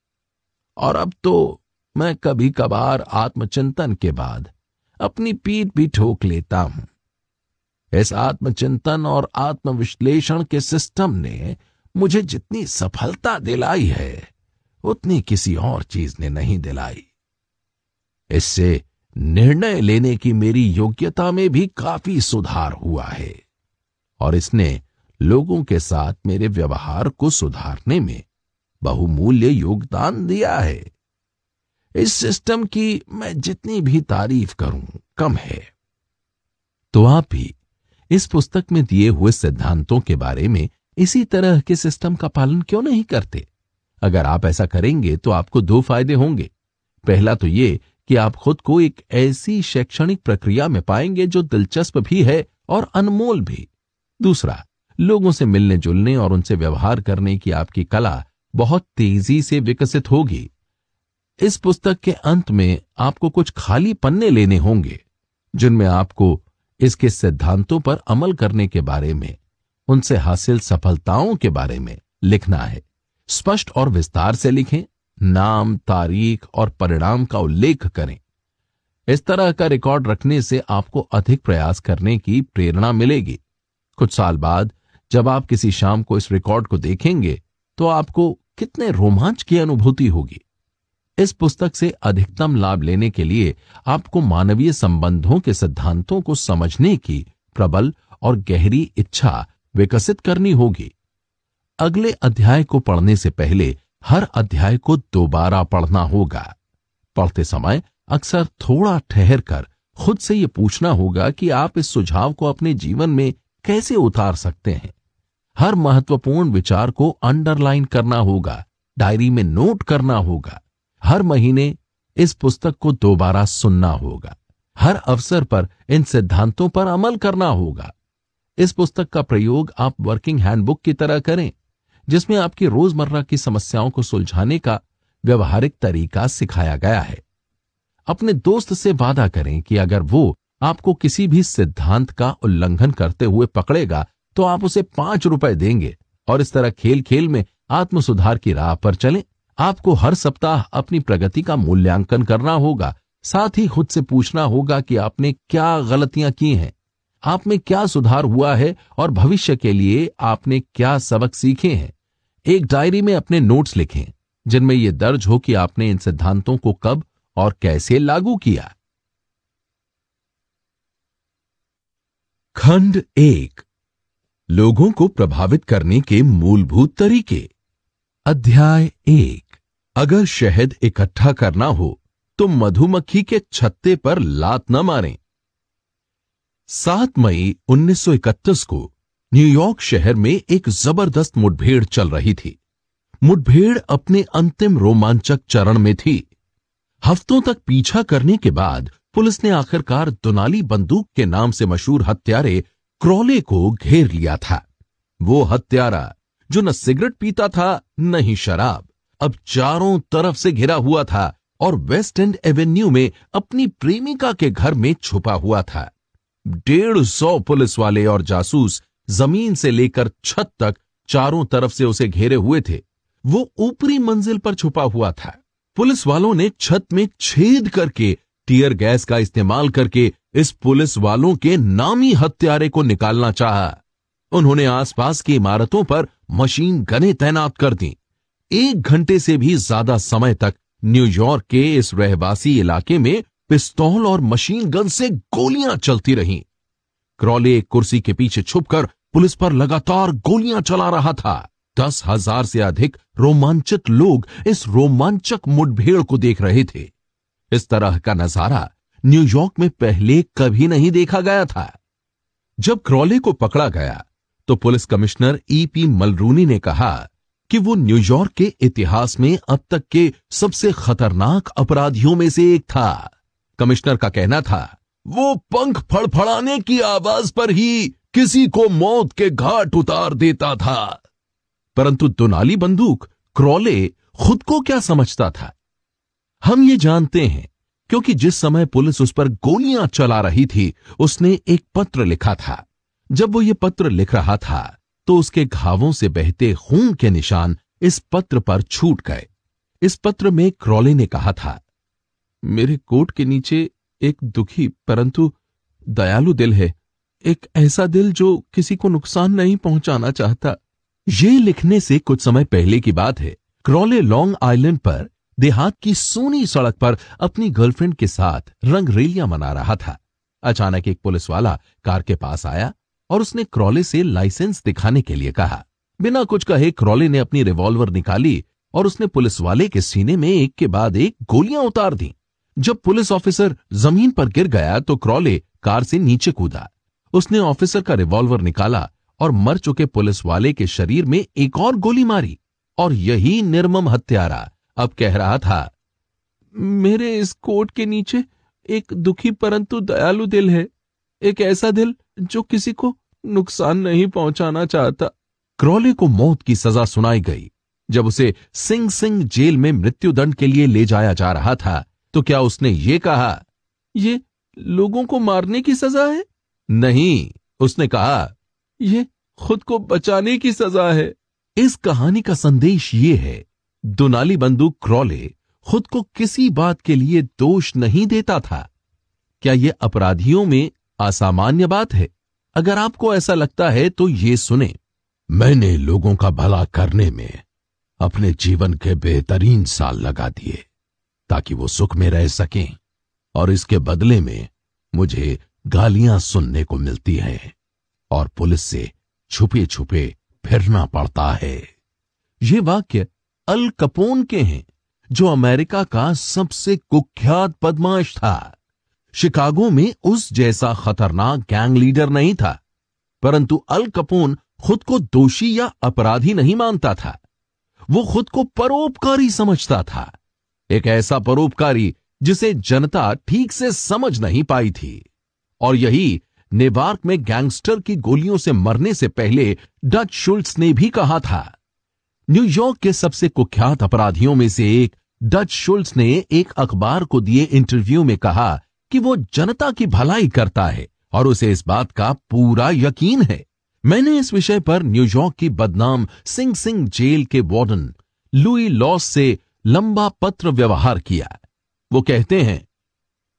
और अब तो मैं कभी कभार आत्मचिंतन के बाद अपनी पीठ भी ठोक लेता हूँ। इस आत्मचिंतन और आत्मविश्लेषण के सिस्टम ने मुझे जितनी सफलता दिलाई है, उतनी किसी और चीज़ ने नहीं दिलाई। इससे निर्णय लेने की मेरी योग्यता में भी काफ़ी सुधार हुआ है। और इसने लोगों के साथ मेरे व्यवहार को सुधारने में बहुमूल्य योगदान दिया है। इस सिस्टम की मैं जितनी भी तारीफ़ करूँ, कम है। तो आप भी इस पुस्तक में दिए हुए सिद्धांतों के बारे में इसी तरह के सिस्टम का पालन क्यों नहीं करते? अगर आप ऐसा करेंगे तो आपको दो फ़ायदे होंगे। पहला तो ये कि आप खुद को एक ऐसी शैक्षणिक प्रक्रिया में पाएँगे जो दिलचस्प भी है और अनमोल भी। दूसरा लोगों से मिलने जुलने और उनसे व्यवहार करने की आपकी कला बहुत तेज़ी से विकसित होगी। इस पुस्तक के अंत में आपको कुछ खाली पन्ने लेने होंगे, जिनमें आपको इसके सिद्धांतों पर अमल करने के बारे में, उनसे हासिल सफलताओं के बारे में लिखना है। स्पष्ट और विस्तार से लिखें, नाम, तारीख और परिणाम का उल्लेख करें। इस तरह का रिकॉर्ड रखने से आपको अधिक प्रयास करने की प्रेरणा मिलेगी। कुछ साल बाद जब आप किसी शाम को इस रिकॉर्ड को देखेंगे तो आपको कितने रोमांच की अनुभूति होगी। इस पुस्तक से अधिकतम लाभ लेने के लिए आपको मानवीय संबंधों के सिद्धांतों को समझने की प्रबल और गहरी इच्छा विकसित करनी होगी। अगले अध्याय को पढ़ने से पहले हर अध्याय को दोबारा पढ़ना होगा। पढ़ते समय अक्सर थोड़ा ठहर कर खुद से यह पूछना होगा कि आप इस सुझाव को अपने जीवन में कैसे उतार सकते हैं? हर महत्वपूर्ण विचार को अंडरलाइन करना होगा, डायरी में नोट करना होगा। हर महीने इस पुस्तक को दोबारा सुनना होगा। हर अवसर पर इन सिद्धांतों पर अमल करना होगा। इस पुस्तक का प्रयोग आप वर्किंग हैंडबुक की तरह करें, जिसमें आपकी रोज़मर्रा की समस्याओं को सुलझाने का व्यवहारिक तरीका सिखाया गया है। अपने दोस्त से वादा करें कि अगर वो आपको किसी भी सिद्धांत का उल्लंघन करते हुए पकड़ेगा तो आप उसे पाँच रुपए देंगे। और इस तरह खेल खेल में आत्म सुधार की राह पर चलें। आपको हर सप्ताह अपनी प्रगति का मूल्यांकन करना होगा। साथ ही खुद से पूछना होगा कि आपने क्या गलतियाँ की हैं। आप में क्या सुधार हुआ है और भविष्य के लिए आपने क्या सबक सीखे हैं। एक डायरी में अपने नोट्स लिखें, जिनमें यह दर्ज हो कि आपने इन सिद्धांतों को कब और कैसे लागू किया। खंड एक, लोगों को प्रभावित करने के मूलभूत तरीके। अध्याय एक, अगर शहद इकट्ठा करना हो तो मधुमक्खी के छत्ते पर लात न मारें। सात मई 1931 को न्यूयॉर्क शहर में एक ज़बरदस्त मुठभेड़ चल रही थी। मुठभेड़ अपने अंतिम रोमांचक चरण में थी। हफ्तों तक पीछा करने के बाद पुलिस ने आखिरकार दुनाली बंदूक के नाम से मशहूर हत्यारे क्रॉले को घेर लिया था। वो हत्यारा, जो न सिगरेट पीता था, न ही शराब, अब चारों तरफ़ से घिरा हुआ था और वेस्ट एंड एवेन्यू में अपनी प्रेमिका के घर में छुपा हुआ था। डेढ़ सौ पुलिस वाले और जासूस ज़मीन से लेकर छत तक चारों तरफ़ से उसे घेरे हुए थे। वो ऊपरी मंजिल पर छुपा हुआ था। पुलिस वालों ने छत में छेद करके टीयर गैस का इस्तेमाल करके इस पुलिस वालों के नामी हत्यारे को निकालना चाहा। उन्होंने आसपास की इमारतों पर मशीन गने तैनात कर दी। एक घंटे से भी ज़्यादा समय तक न्यूयॉर्क के इस रहवासी इलाके में पिस्तौल और मशीन गन से गोलियाँ चलती रहीं। क्रॉले एक कुर्सी के पीछे छुपकर पुलिस पर लगातार गोलियाँ चला रहा था। दस हज़ार से अधिक रोमांचित लोग इस रोमांचक मुठभेड़ को देख रहे थे। इस तरह का नज़ारा न्यूयॉर्क में पहले कभी नहीं देखा गया था। जब क्रॉले को पकड़ा गया तो पुलिस कमिश्नर ईपी मलरूनी ने कहा कि वो न्यूयॉर्क के इतिहास में अब तक के सबसे खतरनाक अपराधियों में से एक था। कमिश्नर का कहना था, वो पंख फड़फड़ाने की आवाज़ पर ही किसी को मौत के घाट उतार देता था। परंतु दुनाली बंदूक क्रॉले खुद को क्या समझता था? हम ये जानते हैं, क्योंकि जिस समय पुलिस उस पर गोलियाँ चला रही थी, उसने एक पत्र लिखा था। जब वो ये पत्र लिख रहा था तो उसके घावों से बहते खून के निशान इस पत्र पर छूट गए। इस पत्र में क्रॉले ने कहा था, मेरे कोट के नीचे एक दुखी, परंतु दयालु दिल है। एक ऐसा दिल जो किसी को नुकसान नहीं पहुंचाना चाहता। ये लिखने से कुछ समय पहले की बात है। क्रॉले लॉन्ग आइलैंड पर देहात की सोनी सड़क पर अपनी गर्लफ्रेंड के साथ रंग रेलियाँ मना रहा था। अचानक एक पुलिस वाला कार के पास आया और उसने क्रॉले से लाइसेंस दिखाने के लिए कहा। बिना कुछ कहे क्रॉले ने अपनी रिवॉल्वर निकाली और उसने पुलिस वाले के सीने में एक के बाद एक गोलियाँ उतार दी। जब पुलिस ऑफिसर ज़मीन पर गिर गया तो क्रॉले कार से नीचे कूदा। उसने ऑफिसर का रिवॉल्वर निकाला और मर चुके पुलिस वाले के शरीर में एक और गोली मारी और यही निर्मम हत्यारा अब कह रहा था मेरे इस कोट के नीचे एक दुखी परंतु दयालु दिल है एक ऐसा दिल जो किसी को नुकसान नहीं पहुंचाना चाहता. क्रॉले को मौत की सजा सुनाई गई। जब उसे सिंह सिंह जेल में मृत्युदंड के लिए ले जाया जा रहा था तो क्या उसने ये कहा ये लोगों को मारने की सजा है? नहीं उसने कहा यह खुद को बचाने की सजा है। इस कहानी का संदेश ये है दुनाली बंदूक क्रॉले खुद को किसी बात के लिए दोष नहीं देता था। क्या यह अपराधियों में असामान्य बात है? अगर आपको ऐसा लगता है तो ये सुने। मैंने लोगों का भला करने में अपने जीवन के बेहतरीन साल लगा दिए, ताकि वो सुख में रह सकें, और इसके बदले में मुझे गालियाँ सुनने को मिलती हैं, और पुलिस से छुपे छुपे फिरना पड़ता है। ये वाक्य अल कपोन के हैं, जो अमेरिका का सबसे कुख्यात बदमाश था। शिकागो में उस जैसा खतरनाक गैंग लीडर नहीं था, परंतु अल कपोन खुद को दोषी या अपराधी नहीं मानता था। वो खुद को परोपकारी समझता था, एक ऐसा परोपकारी जिसे जनता ठीक से समझ नहीं पाई थी। और यही नेवार्क में गैंगस्टर की गोलियों से मरने से पहले डच शुल्स ने भी कहा था। न्यूयॉर्क के सबसे कुख्यात अपराधियों में से एक, डच शुल्स ने एक अखबार को दिए इंटरव्यू में कहा कि वो जनता की भलाई करता है और उसे इस बात का पूरा यकीन है। मैंने इस विषय पर न्यूयॉर्क की बदनाम सिंग सिंग जेल के वार्डन, लुई लॉस से लंबा पत्र व्यवहार किया। वो कहते हैं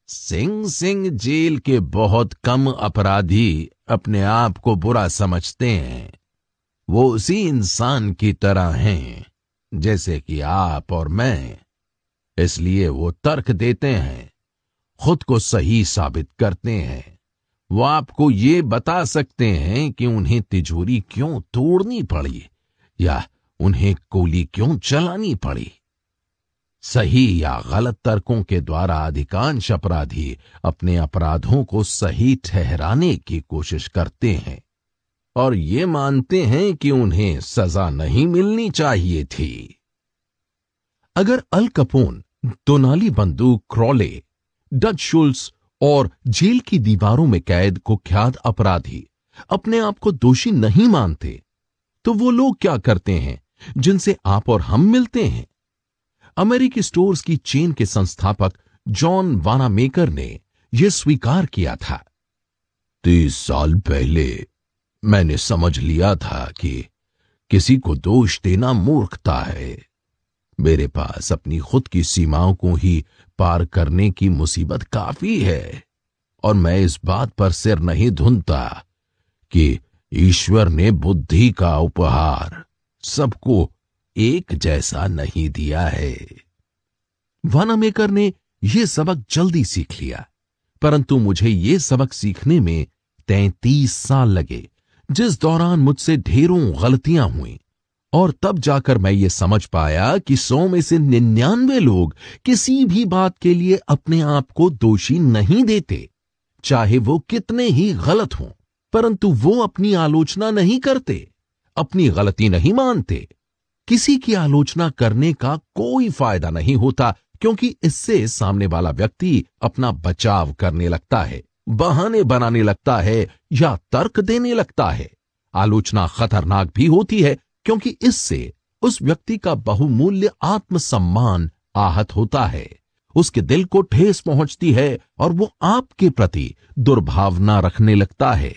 सिंग सिंग जेल के बहुत कम अपराधी अपने आप को बुरा समझते हैं। वो उसी इंसान की तरह हैं, जैसे कि आप और मैं। इसलिए वो तर्क देते हैं, खुद को सही साबित करते हैं। वो आपको ये बता सकते हैं कि उन्हें तिजोरी क्यों तोड़नी पड़ी, या उन्हें गोली क्यों चलानी पड़ी। सही या गलत तर्कों के द्वारा अधिकांश अपराधी अपने अपराधों को सही ठहराने की कोशिश करते हैं। और ये मानते हैं कि उन्हें सजा नहीं मिलनी चाहिए थी। अगर अल कपोन, दोनाली बंदूक, क्रॉले, डच शुल्स और जेल की दीवारों में कैद कुख्यात अपराधी अपने आप को दोषी नहीं मानते तो वो लोग क्या करते हैं, जिनसे आप और हम मिलते हैं? अमेरिकी स्टोर्स की चेन के संस्थापक जॉन वाना मेकर ने यह स्वीकार किया था। तीस साल पहले मैंने समझ लिया था कि किसी को दोष देना मूर्खता है। मेरे पास अपनी खुद की सीमाओं को ही पार करने की मुसीबत काफ़ी है, और मैं इस बात पर सिर नहीं धुनता कि ईश्वर ने बुद्धि का उपहार सबको एक जैसा नहीं दिया है। वानामेकर ने यह सबक जल्दी सीख लिया, परंतु मुझे यह सबक सीखने में तैतीस साल लगे। जिस दौरान मुझसे ढेरों गलतियाँ हुई, और तब जाकर मैं ये समझ पाया कि सौ में से निन्यानवे लोग किसी भी बात के लिए अपने आप को दोषी नहीं देते, चाहे वो कितने ही गलत हों, परंतु वो अपनी आलोचना नहीं करते, अपनी गलती नहीं मानते। किसी की आलोचना करने का कोई फ़ायदा नहीं होता, क्योंकि इससे सामने वाला व्यक्ति अपना बचाव करने लगता है। बहाने बनाने लगता है या तर्क देने लगता है। आलोचना खतरनाक भी होती है, क्योंकि इससे उस व्यक्ति का बहुमूल्य आत्मसम्मान आहत होता है। उसके दिल को ठेस पहुँचती है और वो आपके प्रति दुर्भावना रखने लगता है।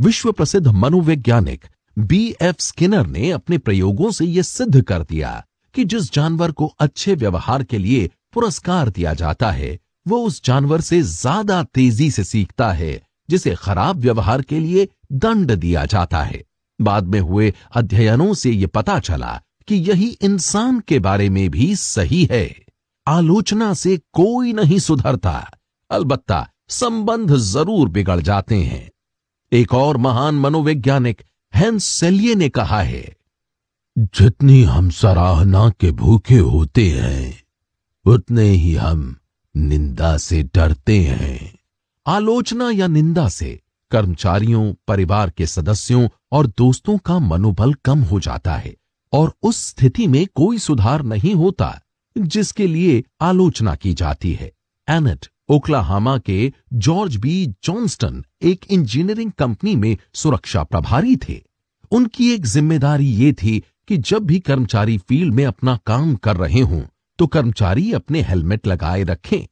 विश्व प्रसिद्ध मनोवैज्ञानिक बी एफ़ स्किनर ने अपने प्रयोगों से यह सिद्ध कर दिया कि जिस जानवर को अच्छे व्यवहार के लिए पुरस्कार दिया जाता है वो उस जानवर से ज़्यादा तेज़ी से सीखता है, जिसे खराब व्यवहार के लिए दंड दिया जाता है। बाद में हुए अध्ययनों से यह पता चला कि यही इंसान के बारे में भी सही है। आलोचना से कोई नहीं सुधरता। अलबत्ता संबंध ज़रूर बिगड़ जाते हैं। एक और महान मनोवैज्ञानिक हैंस सेलिए ने कहा है, जितनी हम सराहना के भूखे होते हैं, उतने ही हम निंदा से डरते हैं। आलोचना या निंदा से कर्मचारियों, परिवार के सदस्यों और दोस्तों का मनोबल कम हो जाता है और उस स्थिति में कोई सुधार नहीं होता जिसके लिए आलोचना की जाती है। एनेट ओक्लाहामा के जॉर्ज बी. जॉन्स्टन एक इंजीनियरिंग कंपनी में सुरक्षा प्रभारी थे। उनकी एक ज़िम्मेदारी ये थी कि जब भी कर्मचारी फ़ील्ड में अपना काम कर रहे हों तो कर्मचारी अपने हेलमेट लगाए रखें।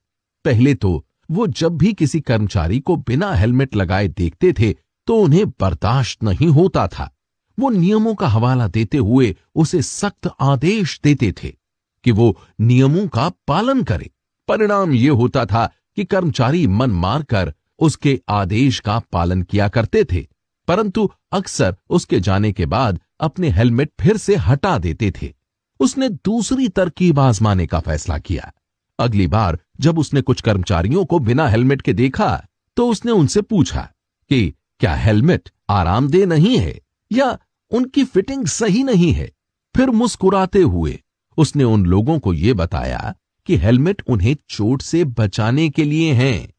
पहले तो वो जब भी किसी कर्मचारी को बिना हेलमेट लगाए देखते थे तो उन्हें बर्दाश्त नहीं होता था। वो नियमों का हवाला देते हुए उसे सख्त आदेश देते थे कि वो नियमों का पालन करे। परिणाम ये होता था कि कर्मचारी मन मारकर उसके आदेश का पालन किया करते थे, परंतु अक्सर उसके जाने के बाद अपने हेलमेट फिर से हटा देते थे। उसने दूसरी तरकीब आजमाने का फैसला किया। अगली बार जब उसने कुछ कर्मचारियों को बिना हेलमेट के देखा तो उसने उनसे पूछा कि, क्या हेलमेट आरामदेह नहीं है या उनकी फिटिंग सही नहीं है? फिर मुस्कुराते हुए उसने उन लोगों को यह बताया कि हेलमेट उन्हें चोट से बचाने के लिए हैं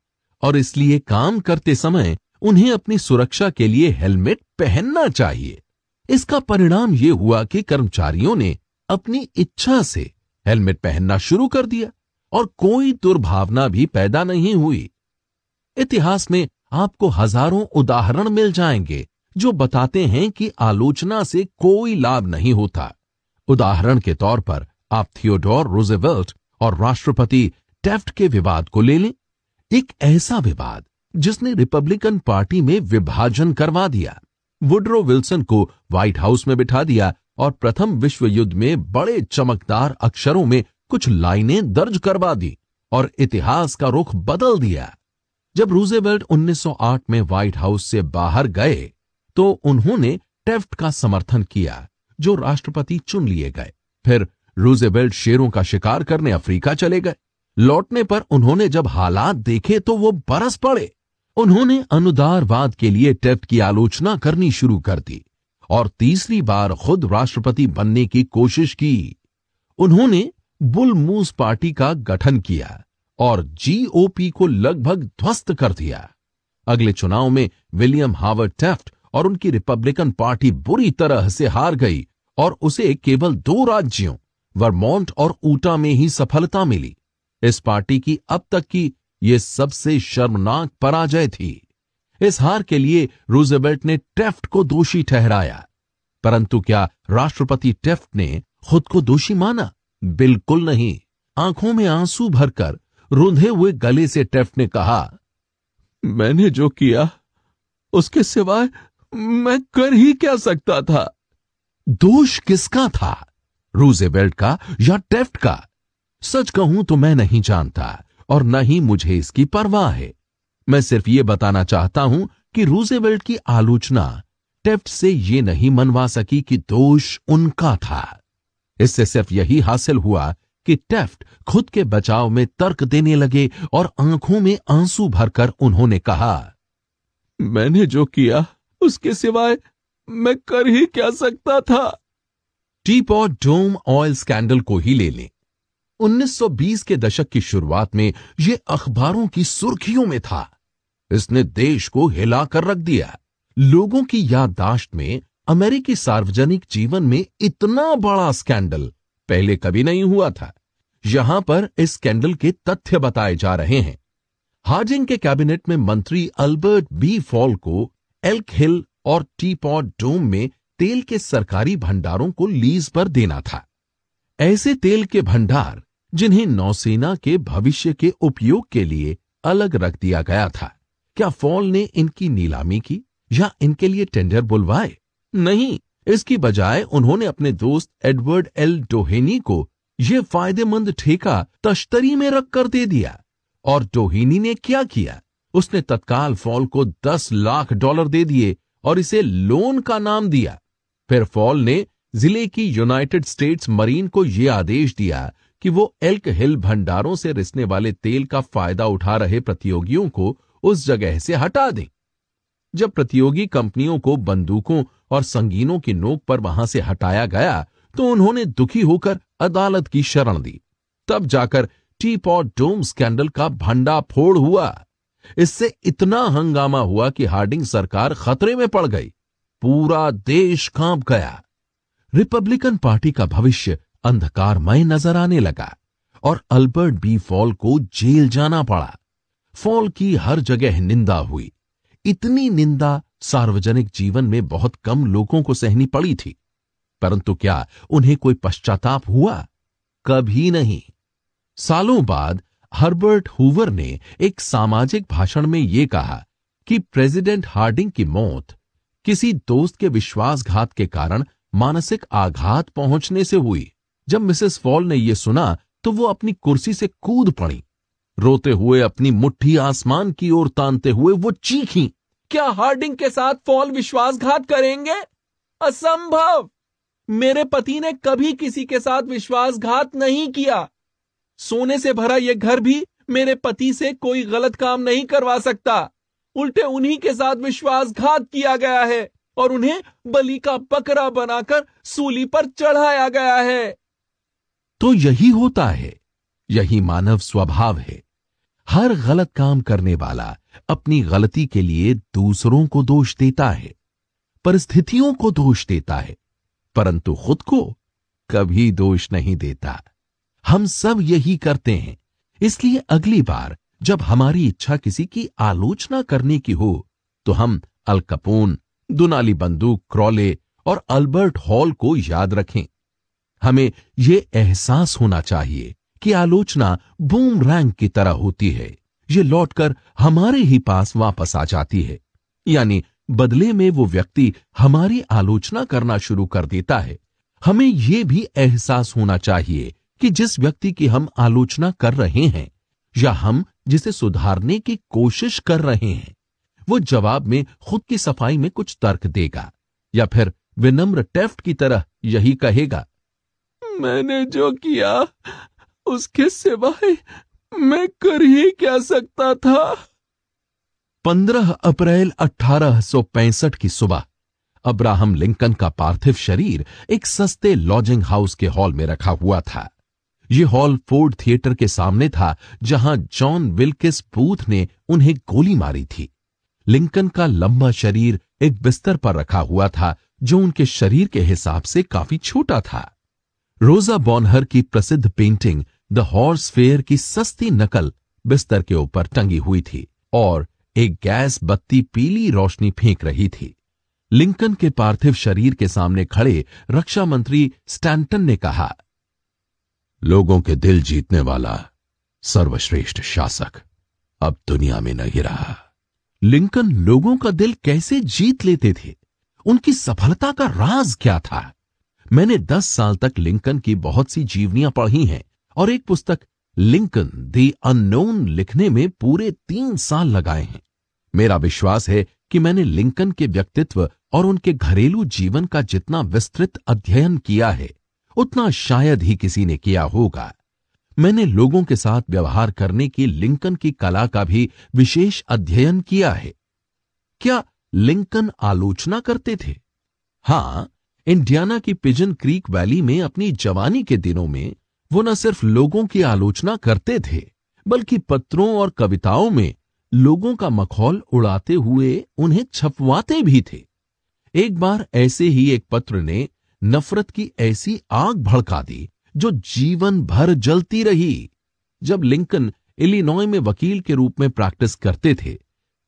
और इसलिए काम करते समय उन्हें अपनी सुरक्षा के लिए हेलमेट पहनना चाहिए। इसका परिणाम यह हुआ कि कर्मचारियों ने अपनी इच्छा से हेलमेट पहनना शुरू कर दिया और कोई दुर्भावना भी पैदा नहीं हुई। इतिहास में आपको हज़ारों उदाहरण मिल जाएँगे जो बताते हैं कि आलोचना से कोई लाभ नहीं होता। उदाहरण के तौर पर आप थियोडोर रोजेवेल्ट और राष्ट्रपति टेफ्ट के विवाद को ले लें। एक ऐसा विवाद जिसने रिपब्लिकन पार्टी में विभाजन करवा दिया। वुड्रो विल्सन को व्हाइट हाउस में बिठा दिया और प्रथम विश्व युद्ध में बड़े चमकदार अक्षरों में कुछ लाइनें दर्ज करवा दी और इतिहास का रुख बदल दिया। जब रूजेवेल्ट 1908 में व्हाइट हाउस से बाहर गए तो उन्होंने टेफ्ट का समर्थन किया, जो राष्ट्रपति चुन लिए गए। फिर रूजेवेल्ट शेरों का शिकार करने अफ्रीका चले गए। लौटने पर उन्होंने जब हालात देखे तो वो बरस पड़े। उन्होंने अनुदारवाद के लिए टेफ्ट की आलोचना करनी शुरू कर दी। और तीसरी बार खुद राष्ट्रपति बनने की कोशिश की। उन्होंने बुल मूस पार्टी का गठन किया और जीओपी को लगभग ध्वस्त कर दिया। अगले चुनाव में विलियम हावर्ड टेफ्ट और उनकी रिपब्लिकन पार्टी बुरी तरह से हार गई और उसे केवल दो राज्यों, वर्मोंट और ऊटा में ही सफलता मिली। इस पार्टी की अब तक की यह सबसे शर्मनाक पराजय थी। इस हार के लिए रूजेबेल्ट ने टेफ्ट को दोषी ठहराया। परंतु क्या राष्ट्रपति टेफ्ट ने खुद को दोषी माना? बिल्कुल नहीं। आँखों में आँसू भरकर रूंधे हुए गले से टेफ्ट ने कहा, मैंने जो किया, उसके सिवाय मैं कर ही क्या सकता था? दोष किसका था? रूजेवेल्ट का या टेफ्ट का? सच कहूँ तो मैं नहीं जानता और न ही मुझे इसकी परवाह है। मैं सिर्फ़ ये बताना चाहता हूँ कि रूजेवेल्ट की आलोचना टेफ्ट से ये नहीं मनवा सकी कि दोष उनका था। इससे सिर्फ़ यही हासिल हुआ कि टेफ्ट खुद के बचाव में तर्क देने लगे और आँखों में आँसू भरकर उन्होंने कहा, मैंने जो किया, उसके सिवाय मैं कर ही क्या सकता था? टीपॉट डोम ऑयल स्कैंडल को ही ले लें। 1920 के दशक की शुरुआत में यह अखबारों की सुर्खियों में था। इसने देश को हिलाकर रख दिया। लोगों की याददाश्त में अमेरिकी सार्वजनिक जीवन में इतना बड़ा स्कैंडल पहले कभी नहीं हुआ था। यहाँ पर इस स्कैंडल के तथ्य बताए जा रहे हैं। हार्जिंग के कैबिनेट में मंत्री अल्बर्ट बी फॉल को एल्क हिल और टीपॉट डोम में तेल के सरकारी भंडारों को लीज पर देना था। ऐसे तेल के भंडार जिन्हें नौसेना के भविष्य के उपयोग के लिए अलग रख दिया गया था। क्या फॉल ने इनकी नीलामी की या इनके लिए टेंडर बुलवाए? नहीं, इसकी बजाय उन्होंने अपने दोस्त एडवर्ड एल डोहेनी को यह फ़ायदेमंद ठेका तश्तरी में रख कर दे दिया। और डोहिनी ने क्या किया? उसने तत्काल फॉल को दस लाख डॉलर दे दिए और इसे लोन का नाम दिया। फिर फॉल ने ज़िले की यूनाइटेड स्टेट्स मरीन को यह आदेश दिया कि वो एल्क हिल भंडारों से रिसने वाले तेल का फ़ायदा उठा रहे प्रतियोगियों को उस जगह से हटा दें। जब प्रतियोगी कंपनियों को बंदूकों और संगीनों की नोक पर वहाँ से हटाया गया तो उन्होंने दुखी होकर अदालत की शरण दी। तब जाकर टी पॉट डोम स्कैंडल का भंडा फोड़ हुआ। इससे इतना हंगामा हुआ कि हार्डिंग सरकार खतरे में पड़ गई। पूरा देश काँप गया। रिपब्लिकन पार्टी का भविष्य अंधकारमय नज़र आने लगा और अल्बर्ट बी फॉल को जेल जाना पड़ा। फॉल की हर जगह निंदा हुई। इतनी निंदा सार्वजनिक जीवन में बहुत कम लोगों को सहनी पड़ी थी। परंतु क्या उन्हें कोई पश्चाताप हुआ? कभी नहीं। सालों बाद हर्बर्ट हुवर ने एक सामाजिक भाषण में यह कहा कि प्रेसिडेंट हार्डिंग की मौत किसी दोस्त के विश्वासघात के कारण मानसिक आघात पहुँचने से हुई। जब मिसेस फॉल ने यह सुना तो वो अपनी कुर्सी से कूद पड़ी। रोते हुए अपनी मुट्ठी आसमान की ओर तानते हुए वो चीखी, क्या हार्डिंग के साथ फॉल विश्वासघात करेंगे? असंभव! मेरे पति ने कभी किसी के साथ विश्वासघात नहीं किया। सोने से भरा यह घर भी मेरे पति से कोई गलत काम नहीं करवा सकता। उल्टे उन्हीं के साथ विश्वासघात किया गया है और उन्हें बलि का बकरा बनाकर सूली पर चढ़ाया गया है। तो यही होता है, यही मानव स्वभाव है। हर गलत काम करने वाला अपनी गलती के लिए दूसरों को दोष देता है, परिस्थितियों को दोष देता है, परंतु खुद को कभी दोष नहीं देता। हम सब यही करते हैं। इसलिए अगली बार जब हमारी इच्छा किसी की आलोचना करने की हो तो हम अलकपोन दुनाली बंदूक, क्रॉले और अल्बर्ट हॉल को याद रखें। हमें यह एहसास होना चाहिए कि आलोचना बूम रैंक की तरह होती है। ये लौटकर हमारे ही पास वापस आ जाती है। यानी बदले में वो व्यक्ति हमारी आलोचना करना शुरू कर देता है। हमें यह भी एहसास होना चाहिए कि जिस व्यक्ति की हम आलोचना कर रहे हैं, या हम जिसे सुधारने की कोशिश कर रहे हैं, वो जवाब में खुद की सफ़ाई में कुछ तर्क देगा, या फिर विनम्र टेफ्ट की तरह यही कहेगा, मैंने जो किया उसके सिवाय मैं कर ही क्या सकता था? 15 अप्रैल 1865 की सुबह, अब्राहम लिंकन का पार्थिव शरीर एक सस्ते लॉजिंग हाउस के हॉल में रखा हुआ था। यह हॉल फोर्ड थिएटर के सामने था, जहाँ जॉन विल्किस बूथ ने उन्हें गोली मारी थी। लिंकन का लंबा शरीर एक बिस्तर पर रखा हुआ था, जो उनके शरीर के हिसाब से काफ़ी छोटा था। रोजा बॉनहर की प्रसिद्ध पेंटिंग द हॉर्स फेयर की सस्ती नकल बिस्तर के ऊपर टंगी हुई थी और एक गैस बत्ती पीली रोशनी फेंक रही थी। लिंकन के पार्थिव शरीर के सामने खड़े रक्षा मंत्री स्टैंटन ने कहा, लोगों के दिल जीतने वाला सर्वश्रेष्ठ शासक अब दुनिया में नहीं रहा। लिंकन लोगों का दिल कैसे जीत लेते थे? उनकी सफलता का राज क्या था? मैंने दस साल तक लिंकन की बहुत सी जीवनियाँ पढ़ी हैं। और एक पुस्तक, लिंकन दी अननोन लिखने में पूरे तीन साल लगाए हैं। मेरा विश्वास है कि मैंने लिंकन के व्यक्तित्व और उनके घरेलू जीवन का जितना विस्तृत अध्ययन किया है, उतना शायद ही किसी ने किया होगा। मैंने लोगों के साथ व्यवहार करने की लिंकन की कला का भी विशेष अध्ययन किया है। क्या लिंकन आलोचना करते थे? हाँ, इंडियाना की पिजन क्रीक वैली में अपनी जवानी के दिनों में वो न सिर्फ़ लोगों की आलोचना करते थे, बल्कि पत्रों और कविताओं में लोगों का मखौल उड़ाते हुए उन्हें छपवाते भी थे। एक बार ऐसे ही एक पत्र ने नफरत की ऐसी आग भड़का दी, जो जीवन भर जलती रही। जब लिंकन इलिनॉय में वकील के रूप में प्रैक्टिस करते थे,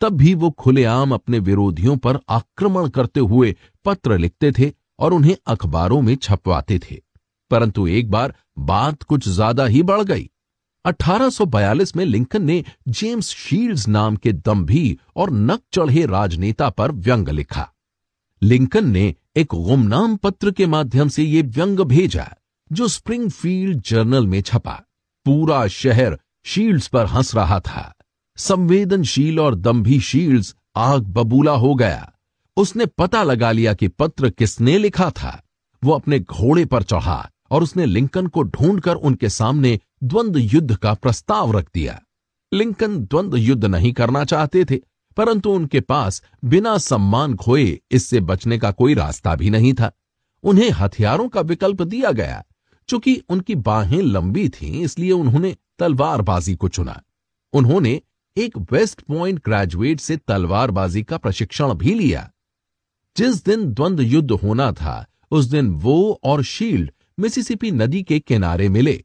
तब भी वो खुलेआम अपने विरोधियों पर आक्रमण करते हुए पत्र लिखते थे और उन्हें अखबारों में छपवाते थे। परंतु एक बार बात कुछ ज़्यादा ही बढ़ गई। 1842 में लिंकन ने जेम्स शील्ड्स नाम के दम्भी और नक चढ़े राजनेता पर व्यंग लिखा। लिंकन ने एक गुमनाम पत्र के माध्यम से यह व्यंग भेजा, जो स्प्रिंगफील्ड जर्नल में छपा। पूरा शहर शील्ड्स पर हंस रहा था। संवेदनशील और दम्भी शील्ड्स आग बबूला हो गया। उसने पता लगा लिया कि पत्र किसने लिखा था। वो अपने घोड़े पर चढ़ा। और उसने लिंकन को ढूंढकर उनके सामने द्वंद्व युद्ध का प्रस्ताव रख दिया। लिंकन द्वंद्व युद्ध नहीं करना चाहते थे, परंतु उनके पास बिना सम्मान खोए इससे बचने का कोई रास्ता भी नहीं था। उन्हें हथियारों का विकल्प दिया गया, चूँकि उनकी बाहें लंबी थीं, इसलिए उन्होंने तलवारबाजी को चुना। उन्होंने एक वेस्ट पॉइंट ग्रेजुएट से तलवारबाजी का प्रशिक्षण भी लिया। जिस दिन द्वंद्व युद्ध होना था, उस दिन वो और शील्ड मिसिसिपी नदी के किनारे मिले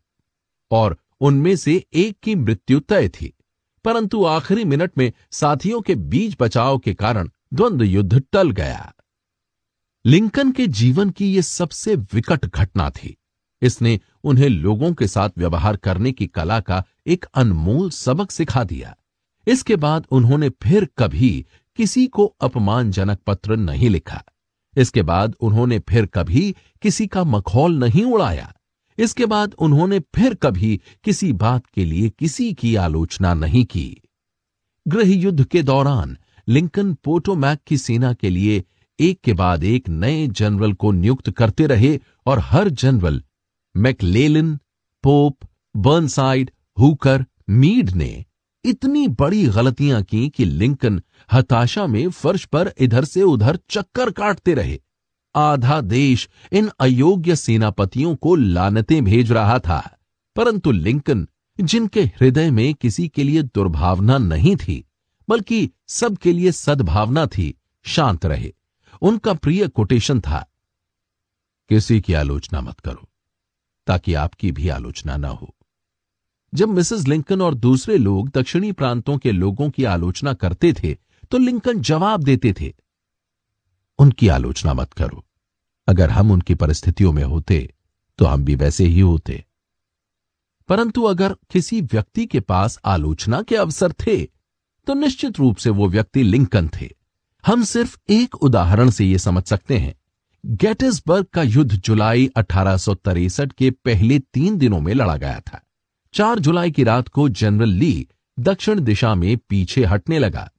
और उनमें से एक की मृत्यु तय थी। परंतु आखिरी मिनट में साथियों के बीच बचाव के कारण द्वंद्व युद्ध टल गया। लिंकन के जीवन की यह सबसे विकट घटना थी। इसने उन्हें लोगों के साथ व्यवहार करने की कला का एक अनमोल सबक सिखा दिया। इसके बाद उन्होंने फिर कभी किसी को अपमानजनक पत्र नहीं लिखा। इसके बाद उन्होंने फिर कभी किसी का मखौल नहीं उड़ाया। इसके बाद उन्होंने फिर कभी किसी बात के लिए किसी की आलोचना नहीं की। गृह युद्ध के दौरान लिंकन पोटोमैक की सेना के लिए एक के बाद एक नए जनरल को नियुक्त करते रहे और हर general McClellan, Pope, Burnside, Hooker, Meade ने इतनी बड़ी गलतियाँ की कि लिंकन हताशा में फर्श पर इधर से उधर चक्कर काटते रहे। आधा देश इन अयोग्य सेनापतियों को लानतें भेज रहा था, परंतु लिंकन, जिनके हृदय में किसी के लिए दुर्भावना नहीं थी, बल्कि सबके लिए सद्भावना थी, शांत रहे। उनका प्रिय कोटेशन था, किसी की आलोचना मत करो, ताकि आपकी भी आलोचना न हो। जब मिसेस लिंकन और दूसरे लोग दक्षिणी प्रांतों के लोगों की आलोचना करते थे तो लिंकन जवाब देते थे, उनकी आलोचना मत करो। अगर हम उनकी परिस्थितियों में होते तो हम भी वैसे ही होते। परंतु अगर किसी व्यक्ति के पास आलोचना के अवसर थे तो निश्चित रूप से वो व्यक्ति लिंकन थे। हम सिर्फ़ एक उदाहरण से यह समझ सकते हैं। गेटिसबर्ग का युद्ध जुलाई अठारह के पहले तीन दिनों में लड़ा गया था। चार जुलाई की रात को जनरल ली दक्षिण दिशा में पीछे हटने लगा।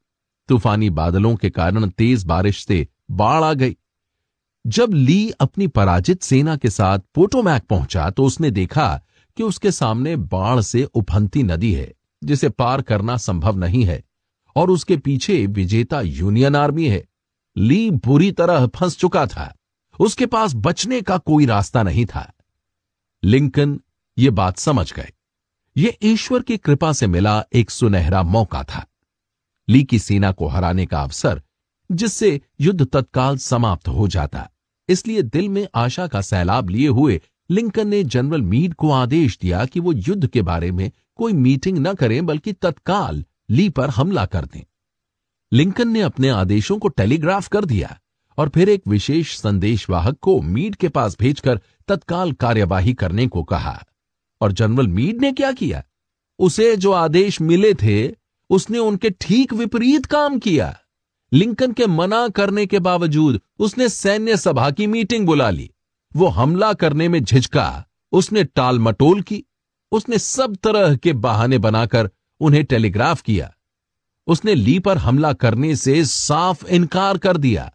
तूफानी बादलों के कारण तेज बारिश से बाढ़ आ गई। जब ली अपनी पराजित सेना के साथ पोटोमैक पहुँचा तो उसने देखा कि उसके सामने बाढ़ से उफनती नदी है, जिसे पार करना संभव नहीं है, और उसके पीछे विजेता यूनियन आर्मी है। ली बुरी तरह फंस चुका था। उसके पास बचने का कोई रास्ता नहीं था। लिंकन, ये बात समझ गए। ये ईश्वर की कृपा से मिला एक सुनहरा मौका था। ली की सेना को हराने का अवसर, जिससे युद्ध तत्काल समाप्त हो जाता। इसलिए दिल में आशा का सैलाब लिए हुए लिंकन ने जनरल मीड को आदेश दिया कि वो युद्ध के बारे में कोई मीटिंग न करें, बल्कि तत्काल ली पर हमला कर दें। लिंकन ने अपने आदेशों को टेलीग्राफ कर दिया और फिर एक विशेष संदेशवाहक को मीड के पास भेजकर तत्काल कार्यवाही करने को कहा। और जनरल मीड ने क्या किया? उसे जो आदेश मिले थे, उसने उनके ठीक विपरीत काम किया। लिंकन के मना करने के बावजूद उसने सैन्य सभा की मीटिंग बुला ली। वो हमला करने में झिझका, उसने टाल मटोल की, उसने सब तरह के बहाने बनाकर उन्हें टेलीग्राफ किया। उसने ली पर हमला करने से साफ़ इनकार कर दिया।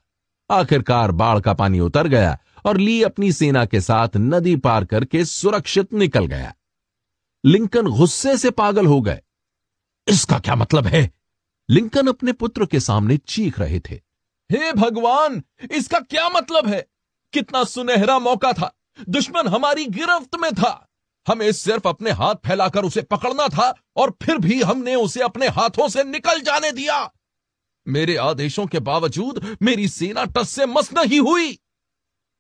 आखिरकार बाढ़ का पानी उतर गया और ली अपनी सेना के साथ नदी पार करके सुरक्षित निकल गया। लिंकन गुस्से से पागल हो गए। इसका क्या मतलब है? लिंकन अपने पुत्र के सामने चीख रहे थे। हे भगवान, इसका क्या मतलब है? कितना सुनहरा मौका था। दुश्मन हमारी गिरफ्त में था। हमें सिर्फ़ अपने हाथ फैलाकर उसे पकड़ना था और फिर भी हमने उसे अपने हाथों से निकल जाने दिया। मेरे आदेशों के बावजूद मेरी सेना टस से मस नहीं हुई।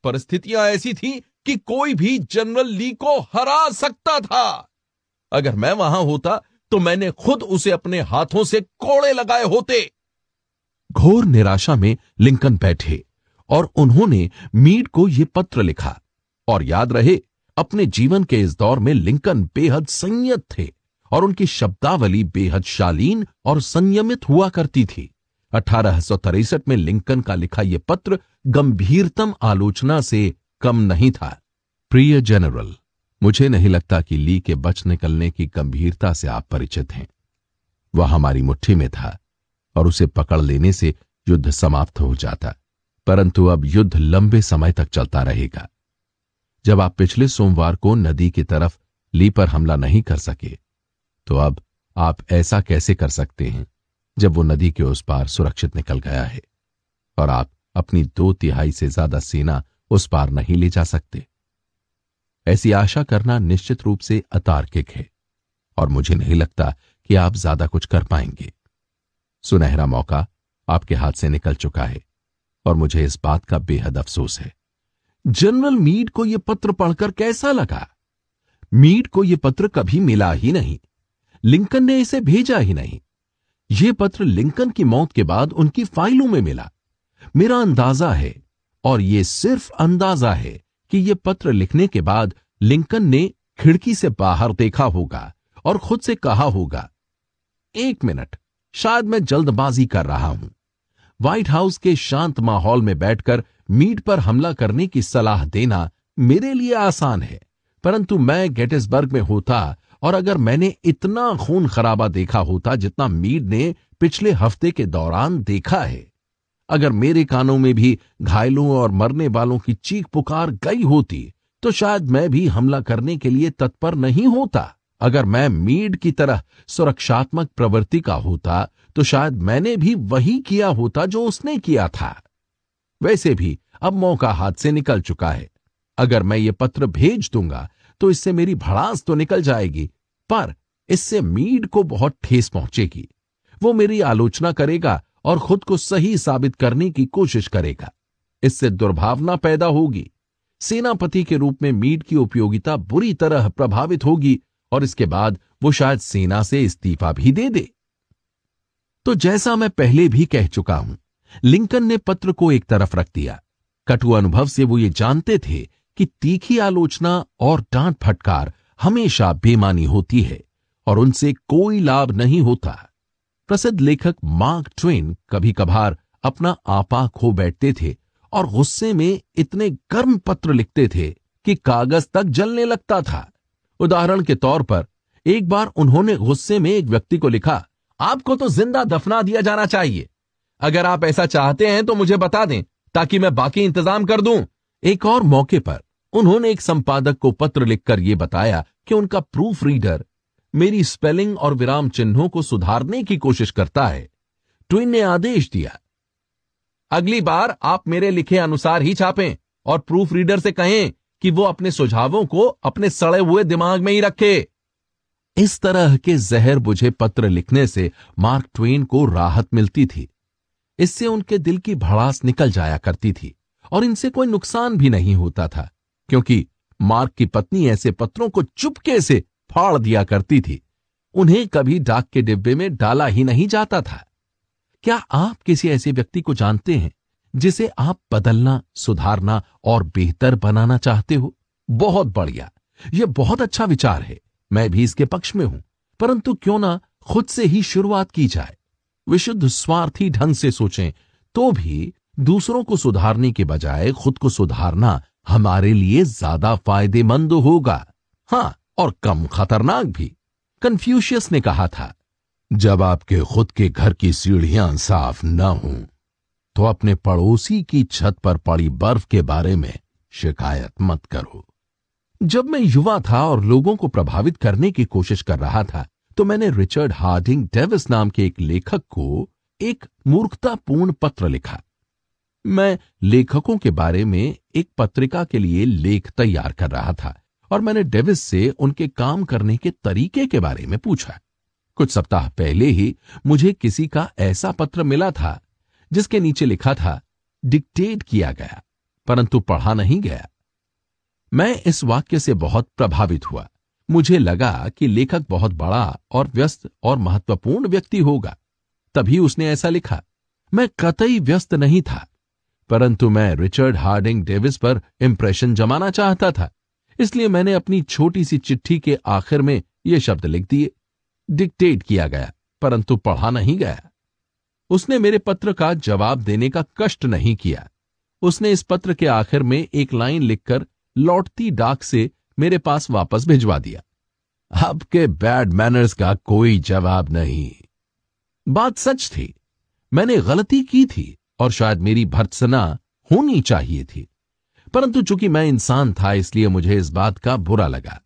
परिस्थितियाँ ऐसी थी कि कोई भी जनरल ली को हरा सकता था। अगर मैं वहाँ होता तो मैंने खुद उसे अपने हाथों से कोड़े लगाए होते। घोर निराशा में लिंकन बैठे, और उन्होंने मीड को यह पत्र लिखा, और याद रहे, अपने जीवन के इस दौर में लिंकन बेहद संयत थे, और उनकी शब्दावली बेहद शालीन और संयमित हुआ करती थी। अठारह में लिंकन का लिखा यह पत्र गंभीरतम आलोचना से कम नहीं था। प्रिय जनरल मुझे नहीं लगता कि ली के बच निकलने की गंभीरता से आप परिचित हैं। वह हमारी मुट्ठी में था और उसे पकड़ लेने से युद्ध समाप्त हो जाता, परंतु अब युद्ध लंबे समय तक चलता रहेगा। जब आप पिछले सोमवार को नदी की तरफ़ ली पर हमला नहीं कर सके तो अब आप ऐसा कैसे कर सकते हैं जब वो नदी के उस पार सुरक्षित निकल गया है और आप अपनी दो तिहाई से ज़्यादा सेना उस पार नहीं ले जा सकते? ऐसी आशा करना निश्चित रूप से अतार्किक है, और मुझे नहीं लगता कि आप ज़्यादा कुछ कर पाएँगे। सुनहरा मौका आपके हाथ से निकल चुका है, और मुझे इस बात का बेहद अफसोस है। जनरल मीड को यह पत्र पढ़कर कैसा लगा? मीड को यह पत्र कभी मिला ही नहीं। लिंकन ने इसे भेजा ही नहीं। यह पत्र लिंकन की मौत के बाद उनकी फाइलों में मिला। मेरा अंदाज़ा है, और यह सिर्फ़ अंदाज़ा है कि यह पत्र लिखने के बाद लिंकन ने खिड़की से बाहर देखा होगा और खुद से कहा होगा, एक मिनट, शायद मैं जल्दबाजी कर रहा हूँ। व्हाइट हाउस के शांत माहौल में बैठकर मीट पर हमला करने की सलाह देना मेरे लिए आसान है, परंतु मैं गेटिसबर्ग में होता और अगर मैंने इतना खून खराबा देखा होता जितना मीड ने पिछले हफ़्ते के दौरान देखा है। अगर मेरे कानों में भी घायलों और मरने वालों की चीख पुकार गई होती तो शायद मैं भी हमला करने के लिए तत्पर नहीं होता। अगर मैं मीड की तरह सुरक्षात्मक प्रवृत्ति का होता तो शायद मैंने भी वही किया होता जो उसने किया था। वैसे भी अब मौका हाथ से निकल चुका है। अगर मैं ये पत्र भेज दूँगा तो इससे मेरी भड़ास तो निकल जाएगी, पर इससे मीड को बहुत ठेस पहुंचेगी। वो मेरी आलोचना करेगा और खुद को सही साबित करने की कोशिश करेगा। इससे दुर्भावना पैदा होगी। सेनापति के रूप में मीट की उपयोगिता बुरी तरह प्रभावित होगी और इसके बाद वो शायद सेना से इस्तीफा भी दे दे। तो जैसा मैं पहले भी कह चुका हूँ, लिंकन ने पत्र को एक तरफ़ रख दिया। कटु अनुभव से वो ये जानते थे कि तीखी आलोचना और डांट फटकार हमेशा बेमानी होती है और उनसे कोई लाभ नहीं होता। प्रसिद्ध लेखक मार्क ट्वेन कभी कभार अपना आपा खो बैठते थे और गुस्से में इतने गर्म पत्र लिखते थे कि कागज़ तक जलने लगता था। उदाहरण के तौर पर, एक बार उन्होंने गुस्से में एक व्यक्ति को लिखा, आपको तो ज़िंदा दफना दिया जाना चाहिए। अगर आप ऐसा चाहते हैं तो मुझे बता दें, ताकि मैं बाकी इंतज़ाम कर दूँ। एक और मौके पर उन्होंने एक संपादक को पत्र लिखकर यह बताया कि उनका प्रूफ रीडर मेरी स्पेलिंग और विराम चिन्हों को सुधारने की कोशिश करता है। ट्विन ने आदेश दिया। अगली बार आप मेरे लिखे अनुसार ही छापें और प्रूफ रीडर से कहें कि वो अपने सुझावों को अपने सड़े हुए दिमाग में ही रखे। इस तरह के जहर बुझे पत्र लिखने से मार्क ट्वेन को राहत मिलती थी। इससे उनके दिल की भड़ास निकल जाया करती थी और इनसे कोई नुकसान भी नहीं होता था, क्योंकि मार्क की पत्नी ऐसे पत्रों को चुपके से फाड़ दिया करती थी। उन्हें कभी डाक के डिब्बे में डाला ही नहीं जाता था। क्या आप किसी ऐसे व्यक्ति को जानते हैं, जिसे आप बदलना, सुधारना और बेहतर बनाना चाहते हो? बहुत बढ़िया। यह बहुत अच्छा विचार है। मैं भी इसके पक्ष में हूँ। परंतु क्यों ना खुद से ही शुरुआत की जाए। विशुद्ध स्वार्थी ढंग से सोचें तो भी दूसरों को सुधारने के बजाय खुद को सुधारना हमारे लिए ज़्यादा फ़ायदेमंद होगा। हाँ और कम खतरनाक भी। कंफ्यूशियस ने कहा था, जब आपके खुद के घर की सीढ़ियाँ साफ़ न हों तो अपने पड़ोसी की छत पर पड़ी बर्फ़ के बारे में शिकायत मत करो। जब मैं युवा था और लोगों को प्रभावित करने की कोशिश कर रहा था तो मैंने रिचर्ड हार्डिंग डेविस नाम के एक लेखक को एक मूर्खतापूर्ण पत्र लिखा। मैं लेखकों के बारे में एक पत्रिका के लिए लेख तैयार कर रहा था। और मैंने डेविस से उनके काम करने के तरीके के बारे में पूछा। कुछ सप्ताह पहले ही मुझे किसी का ऐसा पत्र मिला था, जिसके नीचे लिखा था, डिक्टेट किया गया, परंतु पढ़ा नहीं गया। मैं इस वाक्य से बहुत प्रभावित हुआ। मुझे लगा कि लेखक बहुत बड़ा और व्यस्त और महत्वपूर्ण व्यक्ति होगा। तभी उसने ऐसा लिखा, मैं कतई व्यस्त नहीं था, परंतु मैं रिचर्ड हार्डिंग डेविस पर इंप्रेशन जमाना चाहता था। इसलिए मैंने अपनी छोटी सी चिट्ठी के आखिर में ये शब्द लिख दिए। डिक्टेट किया गया, परंतु पढ़ा नहीं गया। उसने मेरे पत्र का जवाब देने का कष्ट नहीं किया। उसने इस पत्र के आखिर में एक लाइन लिखकर लौटती डाक से मेरे पास वापस भिजवा दिया। आपके बैड मैनर्स का कोई जवाब नहीं। बात सच थी। मैंने गलती की थी और शायद मेरी भर्त्सना होनी चाहिए थी। परंतु चूँकि मैं इंसान था, इसलिए मुझे इस बात का बुरा लगा।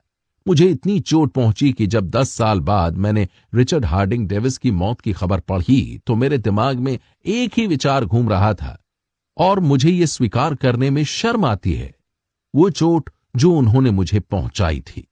मुझे इतनी चोट पहुँची कि जब दस साल बाद मैंने रिचर्ड हार्डिंग डेविस की मौत की खबर पढ़ी तो मेरे दिमाग में एक ही विचार घूम रहा था, और मुझे यह स्वीकार करने में शर्म आती है। वो चोट जो उन्होंने मुझे पहुंचाई थी।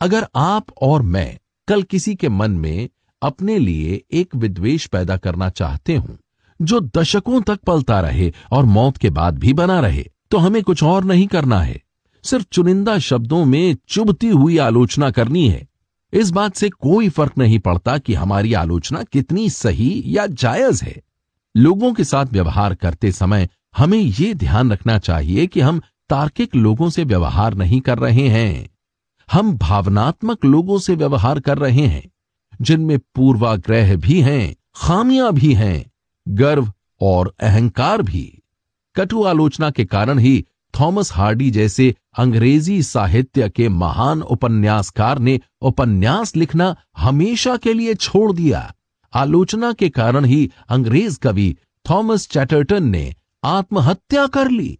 अगर आप और मैं कल किसी के मन में अपने लिए एक विद्वेश पैदा करना चाहते हूँ, जो दशकों तक पलता रहे और मौत के बाद भी बना रहे तो हमें कुछ और नहीं करना है। सिर्फ़ चुनिंदा शब्दों में चुभती हुई आलोचना करनी है। इस बात से कोई फ़र्क नहीं पड़ता कि हमारी आलोचना कितनी सही या जायज़ है। लोगों के साथ व्यवहार करते समय हमें यह ध्यान रखना चाहिए कि हम तार्किक लोगों से व्यवहार नहीं कर रहे हैं। हम भावनात्मक लोगों से व्यवहार कर रहे हैं, जिनमें पूर्वाग्रह भी हैं, खामियाँ भी हैं, गर्व और अहंकार भी। कटु आलोचना के कारण ही थॉमस हार्डी जैसे अंग्रेज़ी साहित्य के महान उपन्यासकार ने उपन्यास लिखना हमेशा के लिए छोड़ दिया। आलोचना के कारण ही अंग्रेज़ कवि थॉमस चैटर्टन ने आत्महत्या कर ली।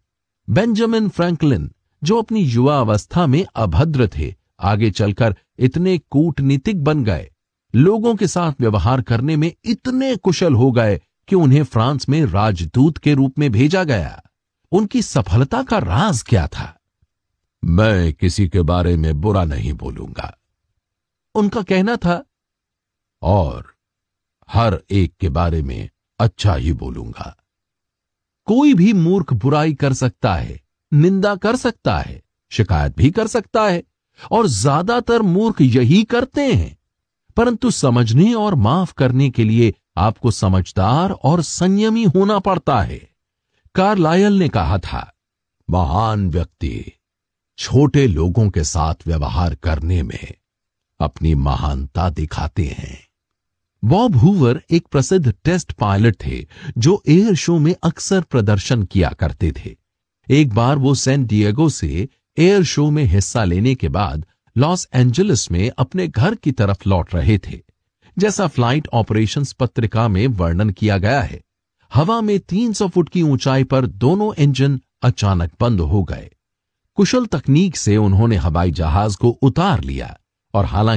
बेंजामिन फ्रैंकलिन, जो अपनी युवा अवस्था में अभद्र थे, आगे चलकर इतने कूटनीतिक बन गए। लोगों के साथ व्यवहार करने में इतने कुशल हो गए कि उन्हें फ्रांस में राजदूत के रूप में भेजा गया। उनकी सफलता का राज क्या था? मैं किसी के बारे में बुरा नहीं बोलूँगा। उनका कहना था, और हर एक के बारे में अच्छा ही बोलूँगा। कोई भी मूर्ख बुराई कर सकता है, निंदा कर सकता है, शिकायत भी कर सकता है, और ज़्यादातर मूर्ख यही करते हैं। परंतु समझने और माफ़ करने के लिए आपको समझदार और संयमी होना पड़ता है। कार्लायल ने कहा था, महान व्यक्ति, छोटे लोगों के साथ व्यवहार करने में अपनी महानता दिखाते हैं। बॉब हुवर एक प्रसिद्ध टेस्ट पायलट थे, जो एयर शो में अक्सर प्रदर्शन किया करते थे। एक बार वो सैन डिएगो से एयर शो में हिस्सा लेने के बाद लॉस एंजलिस में अपने घर की तरफ़ लौट रहे थे। जैसा फ़्लाइट ऑपरेशंस पत्रिका में वर्णन किया गया है। हवा में 300 फुट की ऊंचाई पर दोनों इंजन अचानक बंद हो गए। कुशल तकनीक से उन्होंने हवाई जहाज़ को उतार लिया और हालाँकि